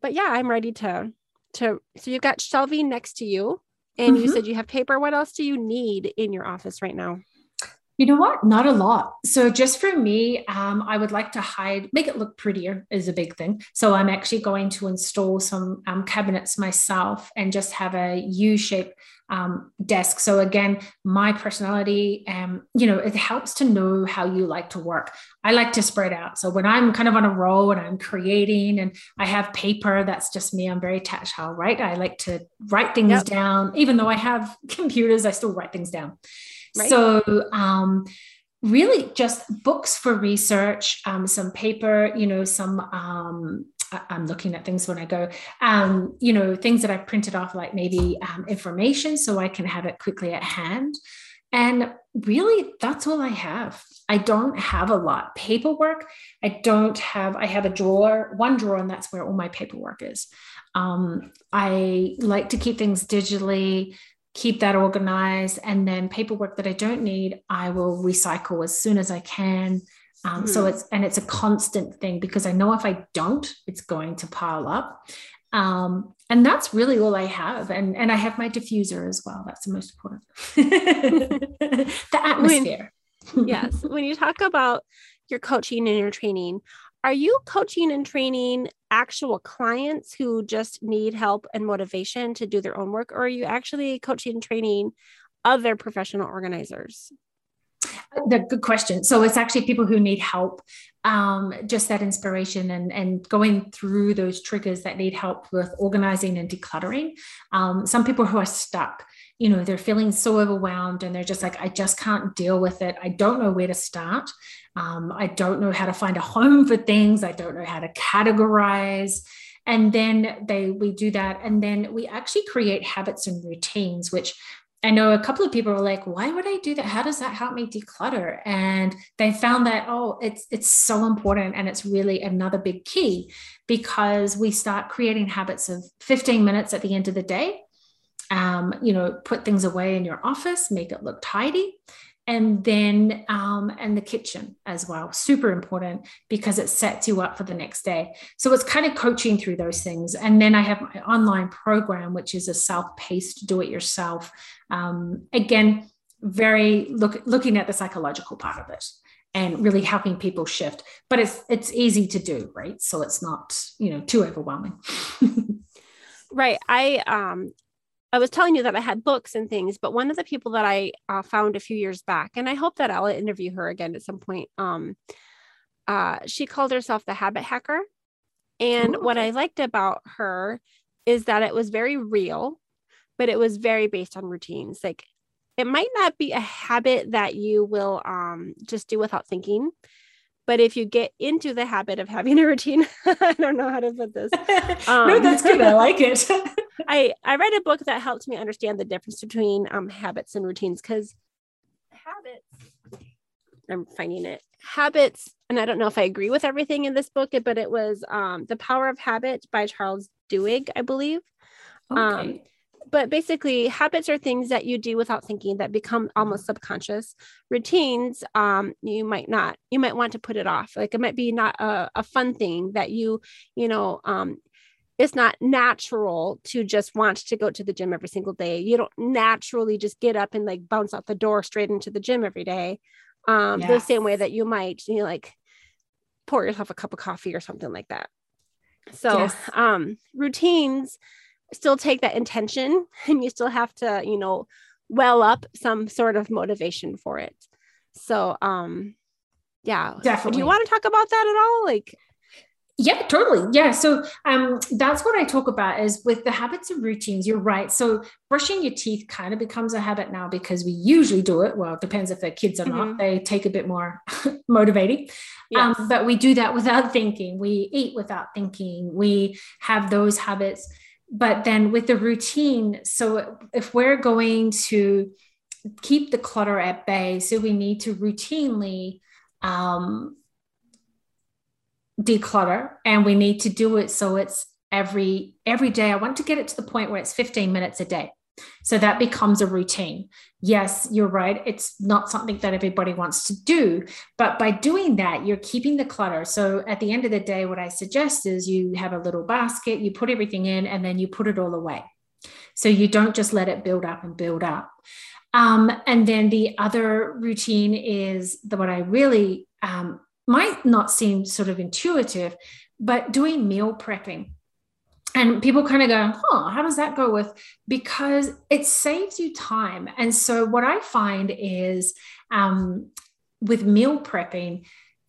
but yeah, I'm ready to, to, so you've got shelving next to you and mm-hmm. you said you have paper. What else do you need in your office right now? You know what? Not a lot. So just for me, um, I would like to hide, make it look prettier is a big thing. So I'm actually going to install some um, cabinets myself and just have a U-shaped um, desk. So again, my personality, um, you know, it helps to know how you like to work. I like to spread out. So when I'm kind of on a roll and I'm creating and I have paper, that's just me. I'm very tactile, right? I like to write things yep. down. Even though I have computers, I still write things down. So um, really just books for research, um, some paper, you know, some um, I'm looking at things when I go, um, you know, things that I've printed off, like maybe um, information so I can have it quickly at hand. And really, that's all I have. I don't have a lot. Paperwork, I don't have, I have a drawer, one drawer, and that's where all my paperwork is. Um, I like to keep things digitally keep that organized. And then paperwork that I don't need, I will recycle as soon as I can. Um, mm. So hmm. it's and it's a constant thing because I know if I don't, it's going to pile up. Um, and that's really all I have. And and I have my diffuser as well. That's the most important. the atmosphere. When, yes. When you talk about your coaching and your training, are you coaching and training actual clients who just need help and motivation to do their own work, or are you actually coaching and training other professional organizers? The good question. So it's actually people who need help, um, just that inspiration and and going through those triggers that need help with organizing and decluttering. Um, some people who are stuck, you know, they're feeling so overwhelmed and they're just like, I just can't deal with it. I don't know where to start. Um, I don't know how to find a home for things. I don't know how to categorize. And then they we do that, and then we actually create habits and routines, which I know a couple of people are like, why would I do that? How does that help me declutter? And they found that, oh, it's it's so important. And it's really another big key because we start creating habits of 15 minutes at the end of the day. Um, you know, put things away in your office, make it look tidy and then um, and the kitchen as well super important because it sets you up for the next day. So it's kind of coaching through those things. And then i have my online program which is a self-paced do it yourself um, again very look looking at the psychological part of it and really helping people shift. But it's it's easy to do right? So it's not you know too overwhelming. Right. I um I was telling you that I had books and things, but one of the people that I uh, found a few years back, and I hope that I'll interview her again at some point. Um, uh, she called herself the Habit Hacker, and Ooh. what I liked about her is that it was very real, but it was very based on routines. Like it might not be a habit that you will um, just do without thinking, but if you get into the habit of having a routine, I don't know how to put this. Um, no, that's good. I like it. I I read a book that helped me understand the difference between um, habits and routines because habits. I'm finding it habits, and I don't know if I agree with everything in this book, but it was um, the Power of Habit by Charles Duhigg, I believe. Okay. Um, but basically habits are things that you do without thinking that become almost subconscious. Routines um you might not you might want to put it off. Like it might be not a, a fun thing that you you know um it's not natural to just want to go to the gym every single day. You don't naturally just get up and like bounce out the door straight into the gym every day. Um yes. the same way that you might you know like pour yourself a cup of coffee or something like that. So yes. um routines still take that intention and you still have to you know well up some sort of motivation for it. So um yeah. Definitely do you want to talk about that at all? Like yeah totally. Yeah so um that's what i talk about is with the habits and routines you're right. So brushing your teeth kind of becomes a habit now because we usually do it. Well it depends if they're kids or mm-hmm. not they take a bit more motivating. Yes. um, but we do that without thinking. We eat without thinking. We have those habits but then with the routine so if we're going to keep the clutter at bay so we need to routinely um, declutter and we need to do it so it's every every day. I want to get it to the point where it's 15 minutes a day so that becomes a routine. Yes, you're right. It's not something that everybody wants to do. But by doing that, you're keeping the clutter. So at the end of the day, what I suggest is you have a little basket, you put everything in, and then you put it all away. So you don't just let it build up and build up. Um, and then the other routine is the what I really um, might not seem sort of intuitive, but doing meal prepping and people kind of go, huh, how does that go with? Because it saves you time. And so what I find is um, with meal prepping,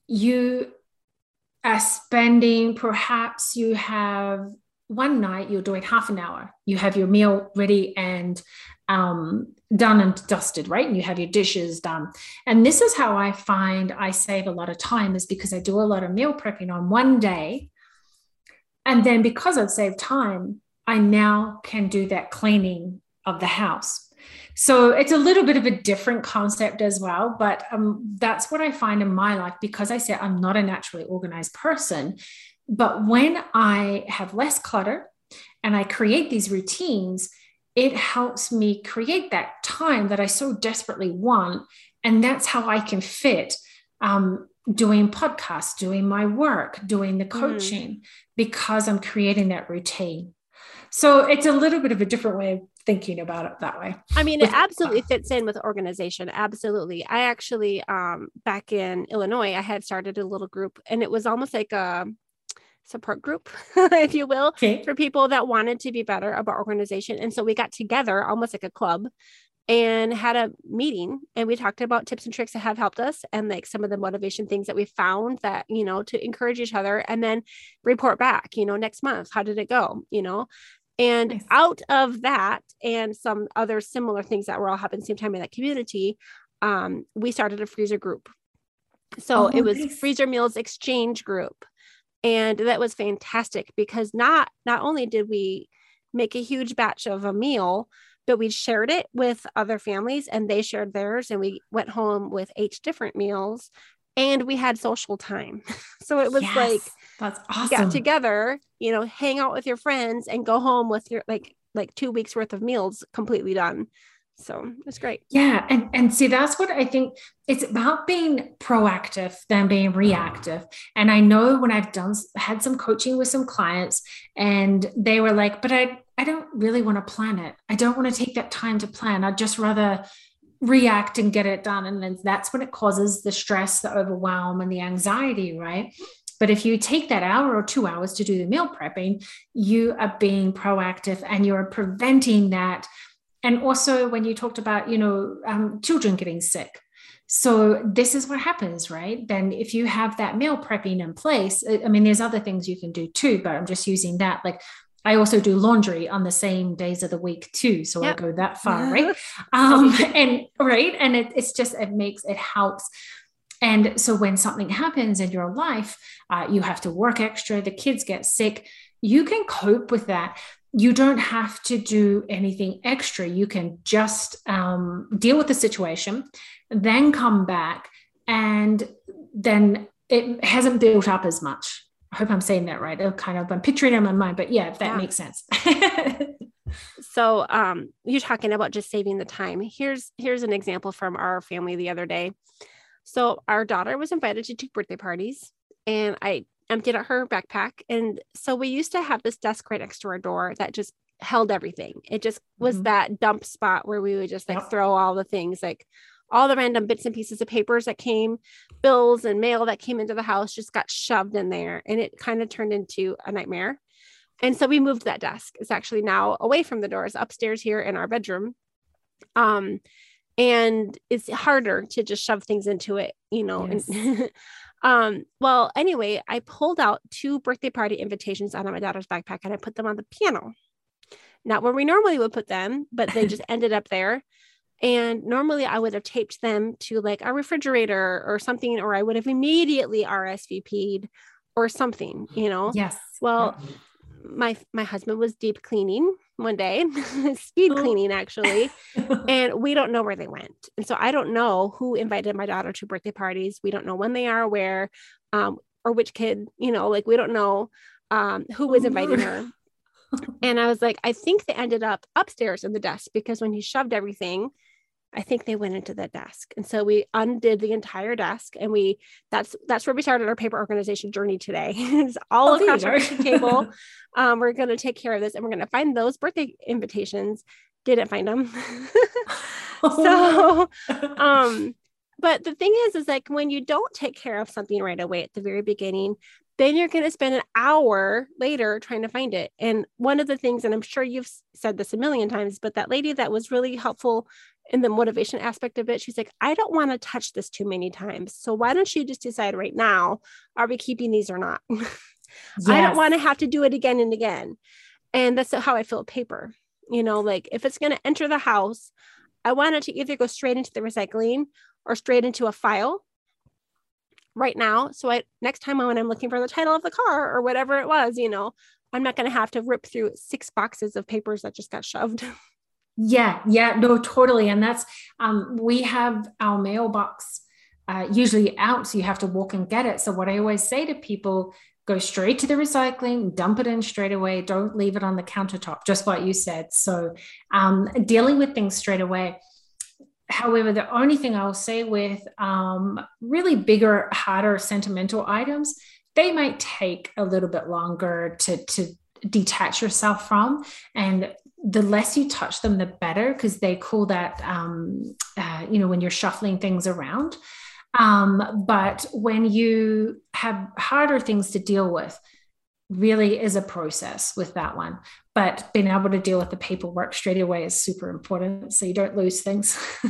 you are spending, perhaps you have one night, you're doing half an hour. You have your meal ready and um, done and dusted, right? And you have your dishes done. And this is how I find I save a lot of time is because I do a lot of meal prepping on one day and then because I've saved time, I now can do that cleaning of the house. So it's a little bit of a different concept as well, but um, that's what I find in my life because I say I'm not a naturally organized person. But when I have less clutter and I create these routines, it helps me create that time that I so desperately want. And that's how I can fit um, doing podcasts, doing my work, doing the mm-hmm. coaching, mm. because I'm creating that routine. So it's a little bit of a different way of thinking about it that way. I mean, it absolutely fits in with organization. Absolutely. I actually, um, back in Illinois, I had started a little group and it was almost like a support group, if you will, okay. for people that wanted to be better about organization. And so we got together almost like a club and had a meeting and we talked about tips and tricks that have helped us and like some of the motivation things that we found that you know to encourage each other and then report back you know next month how did it go you know and nice. out of that and some other similar things that were all happening at the same time in that community um, we started a freezer group so oh, it was nice. freezer meals exchange group and that was fantastic because not not only did we make a huge batch of a meal but we shared it with other families and they shared theirs and we went home with eight different meals and we had social time so it was yes. like that's awesome. Get together, you know, hang out with your friends and go home with your like like two weeks worth of meals completely done. So it's great. Yeah. And and see, that's what I think it's about being proactive than being reactive. And I know when I've done had some coaching with some clients and they were like, but I I don't really want to plan it. I don't want to take that time to plan. I'd just rather react and get it done. And then that's when it causes the stress, the overwhelm, and the anxiety, right? But if you take that hour or two hours to do the meal prepping, you are being proactive and you're preventing that. And also, when you talked about, you know, um, children getting sick. So, this is what happens, right? Then, if you have that meal prepping in place, I mean, there's other things you can do too, but I'm just using that. Like, I also do laundry on the same days of the week too. So yep. I go that far, right? um, and right. And it, it's just, it makes, it helps and so when something happens in your life, uh, you have to work extra, the kids get sick, you can cope with that. You don't have to do anything extra. You can just um, deal with the situation, then come back, and then it hasn't built up as much. I hope I'm saying that right. i kind of I'm picturing it in my mind, but yeah, if that yeah. makes sense. so um you're talking about just saving the time. Here's here's an example from our family the other day. So our daughter was invited to two birthday parties and I emptied out her backpack. And so we used to have this desk right next to our door that just held everything. It just was mm-hmm. that dump spot where we would just like yep. throw all the things like all the random bits and pieces of papers that came, bills and mail that came into the house just got shoved in there and it kind of turned into a nightmare. And so we moved that desk. It's actually now away from the doors upstairs here in our bedroom. Um, and it's harder to just shove things into it you know yes. and, um well anyway i pulled out two birthday party invitations out of my daughter's backpack and i put them on the piano not where we normally would put them but they just ended up there and normally i would have taped them to like a refrigerator or something or i would have immediately rsvp'd or something you know yes well my my husband was deep cleaning one day, speed oh. cleaning actually, and we don't know where they went. And so I don't know who invited my daughter to birthday parties. We don't know when they are, where, um, or which kid, you know, like we don't know um, who was oh, inviting her. and I was like, I think they ended up upstairs in the desk because when he shoved everything, I think they went into the desk. And so we undid the entire desk and we that's that's where we started our paper organization journey today. it's all oh, across our table. Um, we're gonna take care of this and we're gonna find those birthday invitations. Didn't find them. so um but the thing is is like when you don't take care of something right away at the very beginning then you're going to spend an hour later trying to find it. And one of the things, and I'm sure you've said this a million times, but that lady that was really helpful in the motivation aspect of it, she's like, I don't want to touch this too many times. So why don't you just decide right now, are we keeping these or not? yes. I don't want to have to do it again and again. And that's how I feel paper. You know, like if it's going to enter the house, I want it to either go straight into the recycling or straight into a file right now. So I next time when I'm looking for the title of the car or whatever it was, you know, I'm not going to have to rip through six boxes of papers that just got shoved. Yeah, yeah, no, totally. And that's um we have our mailbox uh, usually out, so you have to walk and get it. So what I always say to people, go straight to the recycling, dump it in straight away. Don't leave it on the countertop, just what you said. So, um, dealing with things straight away. However, the only thing I'll say with um, really bigger, harder, sentimental items, they might take a little bit longer to, to detach yourself from. And the less you touch them, the better, because they call that, um, uh, you know, when you're shuffling things around. Um, but when you have harder things to deal with, really is a process with that one. But being able to deal with the paperwork straight away is super important so you don't lose things.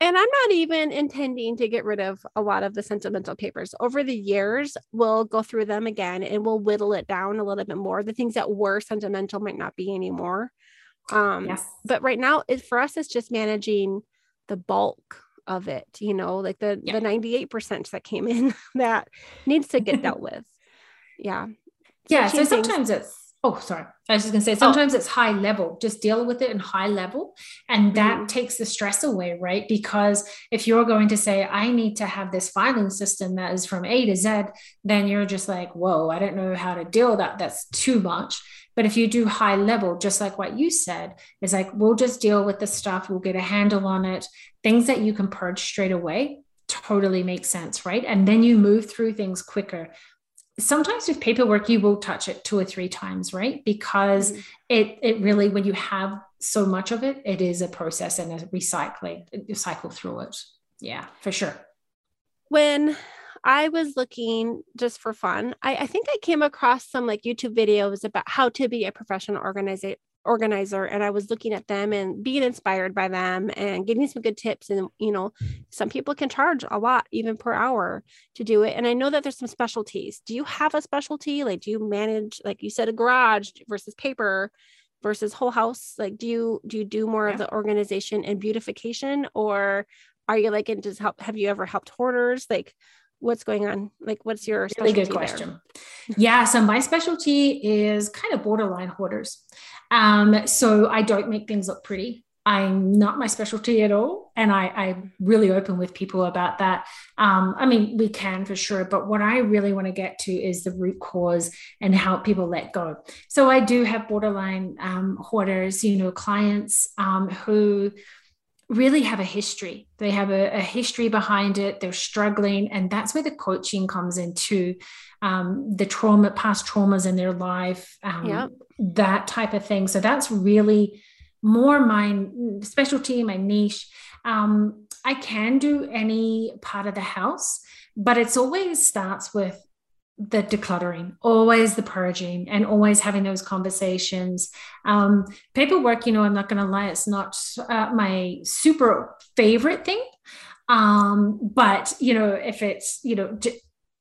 And I'm not even intending to get rid of a lot of the sentimental papers. Over the years, we'll go through them again and we'll whittle it down a little bit more. The things that were sentimental might not be anymore. Um, yes. But right now, it, for us, it's just managing the bulk of it, you know, like the, yeah. the 98% that came in that needs to get dealt with. Yeah. Yeah. So sometimes it's, oh, sorry. I was just going to say, oh. sometimes oh. it's high level, just deal with it in high level. And that mm. takes the stress away, right? Because if you're going to say, I need to have this filing system that is from A to Z, then you're just like, whoa, I don't know how to deal with that. That's too much. But if you do high level, just like what you said, is like, we'll just deal with the stuff, we'll get a handle on it. Things that you can purge straight away totally makes sense, right? And then you move through things quicker. Sometimes with paperwork, you will touch it two or three times, right? Because mm-hmm. it it really, when you have so much of it, it is a process and a recycling, you cycle through it. Yeah, for sure. When I was looking just for fun. I, I think I came across some like YouTube videos about how to be a professional organizer organizer and I was looking at them and being inspired by them and getting some good tips and you know some people can charge a lot even per hour to do it and I know that there's some specialties. Do you have a specialty like do you manage like you said a garage versus paper versus whole house like do you do you do more yeah. of the organization and beautification or are you like and just help have you ever helped hoarders like what's going on? Like, what's your really good question? yeah, so my specialty is kind of borderline hoarders. Um, so I don't make things look pretty. I'm not my specialty at all. And I, I'm really open with people about that. Um, I mean, we can for sure, but what I really want to get to is the root cause and help people let go. So I do have borderline um, hoarders, you know, clients um, who really have a history. They have a, a, history behind it. They're struggling. And that's where the coaching comes into um, the trauma, past traumas in their life, um, yep. that type of thing. So that's really more my specialty, my niche. Um, I can do any part of the house, but it's always starts with the decluttering, always the purging, and always having those conversations. Um, paperwork, you know, I'm not going to lie, it's not uh, my super favorite thing. Um, but, you know, if it's, you know,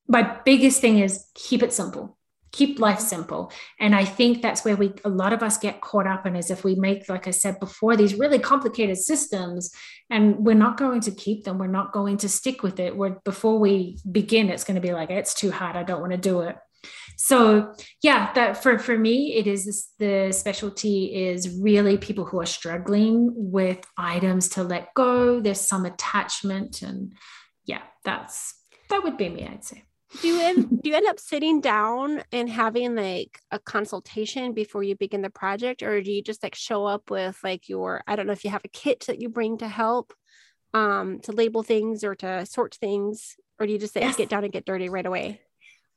my biggest thing is keep it simple keep life simple. And i think that's where we a lot of us get caught up in is if we make like i said before these really complicated systems and we're not going to keep them we're not going to stick with it. We're before we begin it's going to be like it's too hard i don't want to do it. So yeah that for for me it is this, the specialty is really people who are struggling with items to let go there's some attachment and yeah that's that would be me i'd say do you end, do you end up sitting down and having like a consultation before you begin the project? Or do you just like show up with like your i don't know if you have a kit that you bring to help um to label things or to sort things? Or do you just say yes. get down and get dirty right away?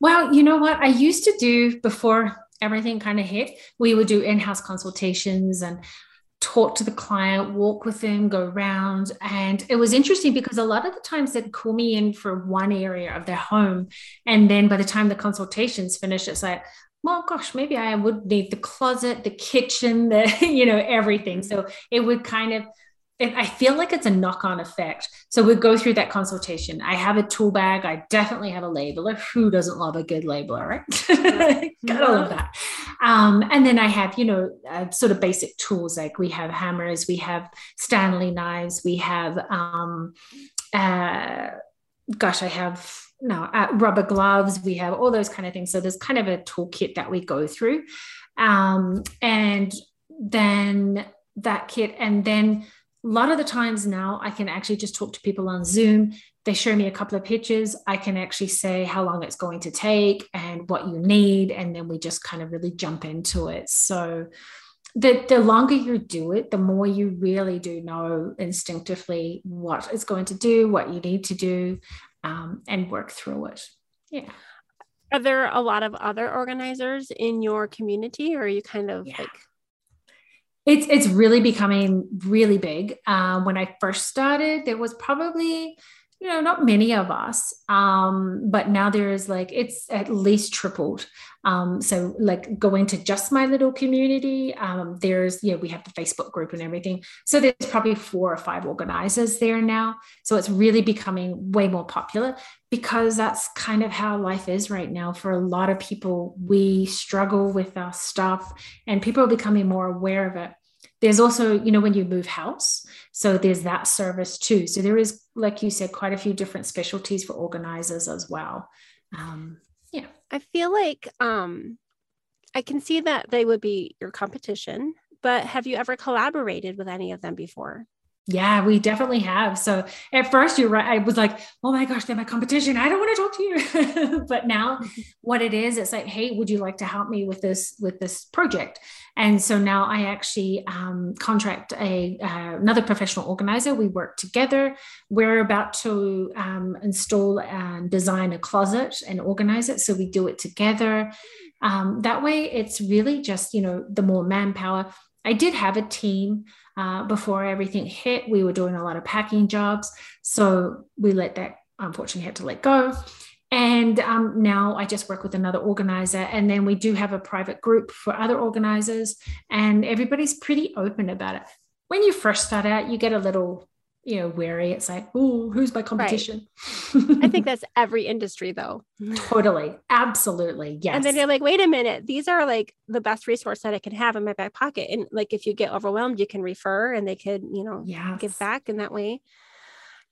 Well you know what? I used to do before everything kind of hit we would do in-house consultations and talk to the client, walk with them, go around. And it was interesting because a lot of the times they'd call me in for one area of their home. And then by the time the consultation's finished, it's like, well, gosh, maybe I would need the closet, the kitchen, the, you know, everything. So it would kind of I feel like it's a knock on effect. So we go through that consultation. I have a tool bag. I definitely have a labeler. Who doesn't love a good labeler, right? Gotta love that. Um, and then I have, you know, uh, sort of basic tools like we have hammers, we have Stanley knives, we have, um, uh, gosh, I have no uh, rubber gloves. We have all those kind of things. So there's kind of a toolkit that we go through, um, and then that kit, and then a lot of the times now I can actually just talk to people on Zoom. they show me a couple of pictures, I can actually say how long it's going to take and what you need. And then we just kind of really jump into it. So the, the longer you do it, the more you really do know instinctively what it's going to do, what you need to do, um, and work through it. Yeah. Are there a lot of other organizers in your community, or are you kind of yeah. like? It's it's really becoming really big. Uh, when I first started, there was probably you know, not many of us, um, but now there is like it's at least tripled. Um, so like going to just my little community, um, there's yeah, we have the Facebook group and everything. So there's probably four or five organizers there now. So it's really becoming way more popular because that's kind of how life is right now for a lot of people. We struggle with our stuff, and people are becoming more aware of it there's also you know when you move house so there's that service too. So there is like you said quite a few different specialties for organizers as well. Um, yeah. I feel like um, i can see that they would be your competition but have you ever collaborated with any of them before yeah, we definitely have. So at first, you're right. I was like, oh my gosh, they're my competition. I don't want to talk to you. but now, what it is, it's like, hey, would you like to help me with this with this project? And so now I actually um, contract a uh, another professional organizer. We work together. We're about to um, install and design a closet and organize it. So we do it together. Um, that way, it's really just you know the more manpower. I did have a team uh, before everything hit. We were doing a lot of packing jobs. So we let that, unfortunately, had to let go. And um, now I just work with another organizer. And then we do have a private group for other organizers. And everybody's pretty open about it. When you first start out, you get a little you know, wary. It's like, oh, who's my competition? Right. I think that's every industry though. totally. Absolutely. Yes. And then you're like, wait a minute, these are like the best resource that I can have in my back pocket. And like if you get overwhelmed, you can refer and they could, you know, yes. give back in that way.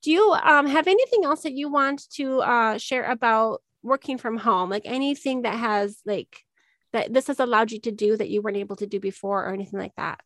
Do you um, have anything else that you want to uh, share about working from home? Like anything that has like that this has allowed you to do that you weren't able to do before or anything like that?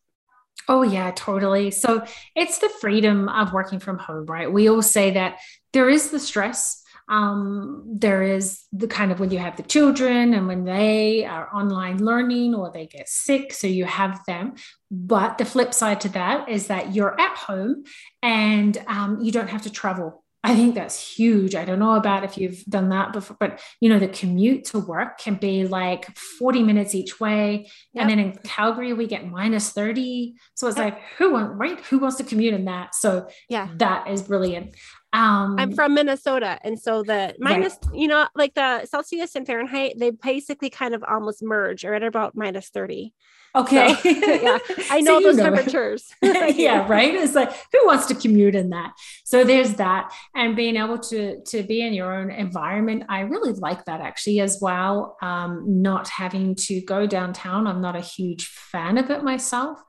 Oh, yeah, totally. So it's the freedom of working from home, right? We all say that there is the stress. Um, there is the kind of when you have the children and when they are online learning or they get sick, so you have them. But the flip side to that is that you're at home and um, you don't have to travel I think that's huge. I don't know about if you've done that before, but you know, the commute to work can be like 40 minutes each way. Yep. And then in Calgary, we get minus 30. So it's yep. like, who wants, right? Who wants to commute in that? So yeah, that is brilliant. Um, I'm from Minnesota. And so the minus, right. you know, like the Celsius and Fahrenheit, they basically kind of almost merge or at about minus 30. Okay. So, yeah. I know so those know. temperatures. yeah, right. It's like who wants to commute in that? So there's that. And being able to to be in your own environment, I really like that actually as well. Um, not having to go downtown. I'm not a huge fan of it myself.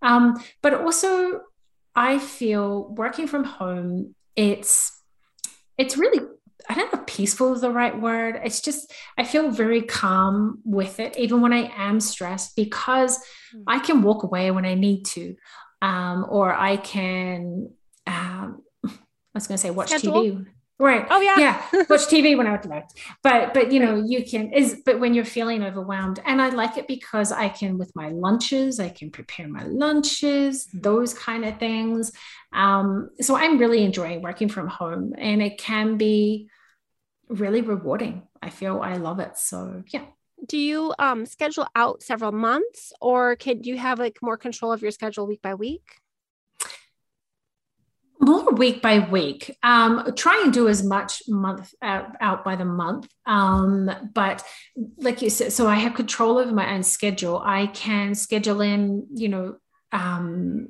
Um, but also I feel working from home, it's it's really I don't know peaceful is the right word. It's just, I feel very calm with it, even when I am stressed, because mm. I can walk away when I need to. Um, or I can, um, I was going to say, watch Schedule. TV. Right. Oh yeah. Yeah. Watch TV when I would like. But but you know, you can is but when you're feeling overwhelmed. And I like it because I can with my lunches, I can prepare my lunches, those kind of things. Um, so I'm really enjoying working from home and it can be really rewarding. I feel I love it. So yeah. Do you um, schedule out several months or can you have like more control of your schedule week by week? More week by week. Um, try and do as much month out, out by the month. Um, but like you said, so I have control over my own schedule. I can schedule in, you know, um,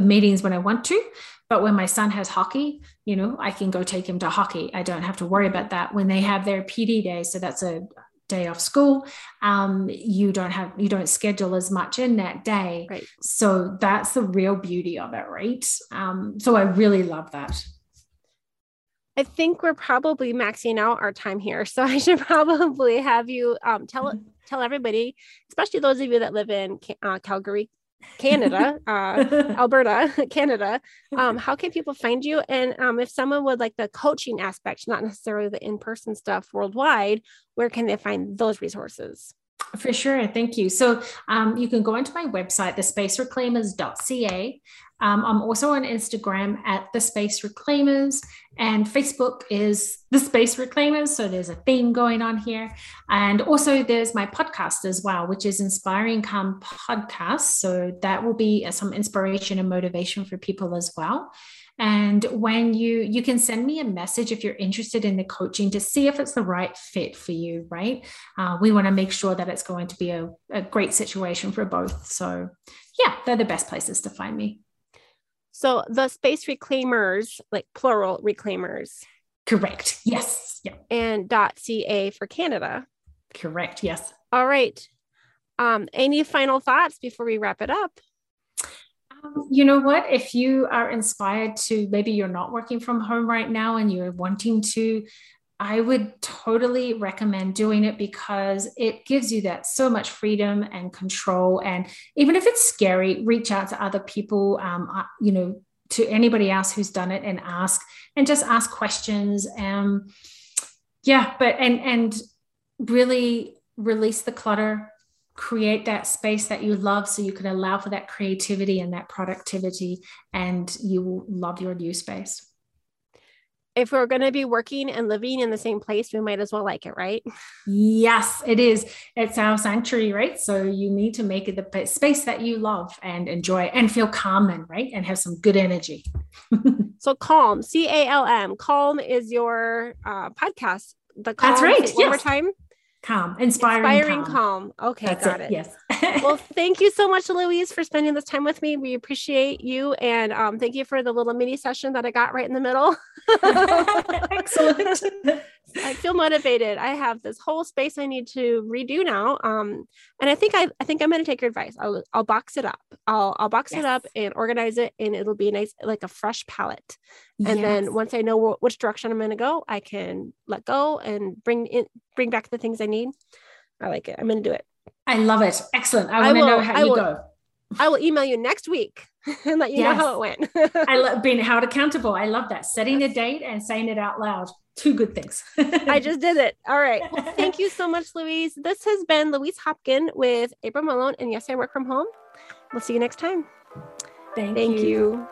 meetings when I want to. But when my son has hockey, you know, I can go take him to hockey. I don't have to worry about that. When they have their PD day, so that's a day off school, um, you don't have you don't schedule as much in that day. Right. So that's the real beauty of it, right? Um, so I really love that. I think we're probably maxing out our time here, so I should probably have you um, tell mm-hmm. tell everybody, especially those of you that live in uh, Calgary, Canada, uh, Alberta, Canada. Um, how can people find you? And um, if someone would like the coaching aspect, not necessarily the in person stuff worldwide, where can they find those resources? For sure. Thank you. So um, you can go onto my website, thespacereclaimers.ca. Um, I'm also on Instagram at the Space Reclaimers, and Facebook is the Space Reclaimers. So there's a theme going on here. And also there's my podcast as well, which is Inspiring Calm Podcast. So that will be some inspiration and motivation for people as well. And when you you can send me a message if you're interested in the coaching to see if it's the right fit for you, right? Uh, we want to make sure that it's going to be a, a great situation for both. So yeah, they're the best places to find me. So the space reclaimers, like plural reclaimers. Correct. Yes. Yeah. And .ca for Canada. Correct. Yes. All right. Um, any final thoughts before we wrap it up? Um, you know what? If you are inspired to, maybe you're not working from home right now and you're wanting to, I would totally recommend doing it because it gives you that so much freedom and control. And even if it's scary, reach out to other people, um, uh, you know, to anybody else who's done it and ask and just ask questions. Um, yeah, but and and really release the clutter create that space that you love so you can allow for that creativity and that productivity and you will love your new space if we're going to be working and living in the same place we might as well like it right? Yes it is. It's our sanctuary right? So you need to make it the space that you love and enjoy and feel calm in right? And have some good energy. So calm c-a-l-m calm is your uh, podcast. The calm, that's right one yes. more time calm inspiring, inspiring calm. calm. okay That's got it, it. yes well thank you so much louise for spending this time with me we appreciate you and um, thank you for the little mini session that i got right in the middle excellent i feel motivated. I have this whole space i need to redo now um, and i think i, I think i'm going to take your advice. I'll, I'll box it up. I'll, I'll box yes. it up and organize it and it'll be nice like a fresh palette. And yes. then once i know wh- which direction i'm going to go i can let go and bring in bring back the things i need. I like it. I'm going to do it. I love it. Excellent. I want to know how I you will, go i will email you next week and let you yes. know how it went. I love being held accountable. I love that. Setting a date and saying it out loud. Two good things. I just did it. All right. Well, thank you so much louise. This has been louise hopkin with april malone and yes i work from home. We'll see you next time. Thank, thank you. you.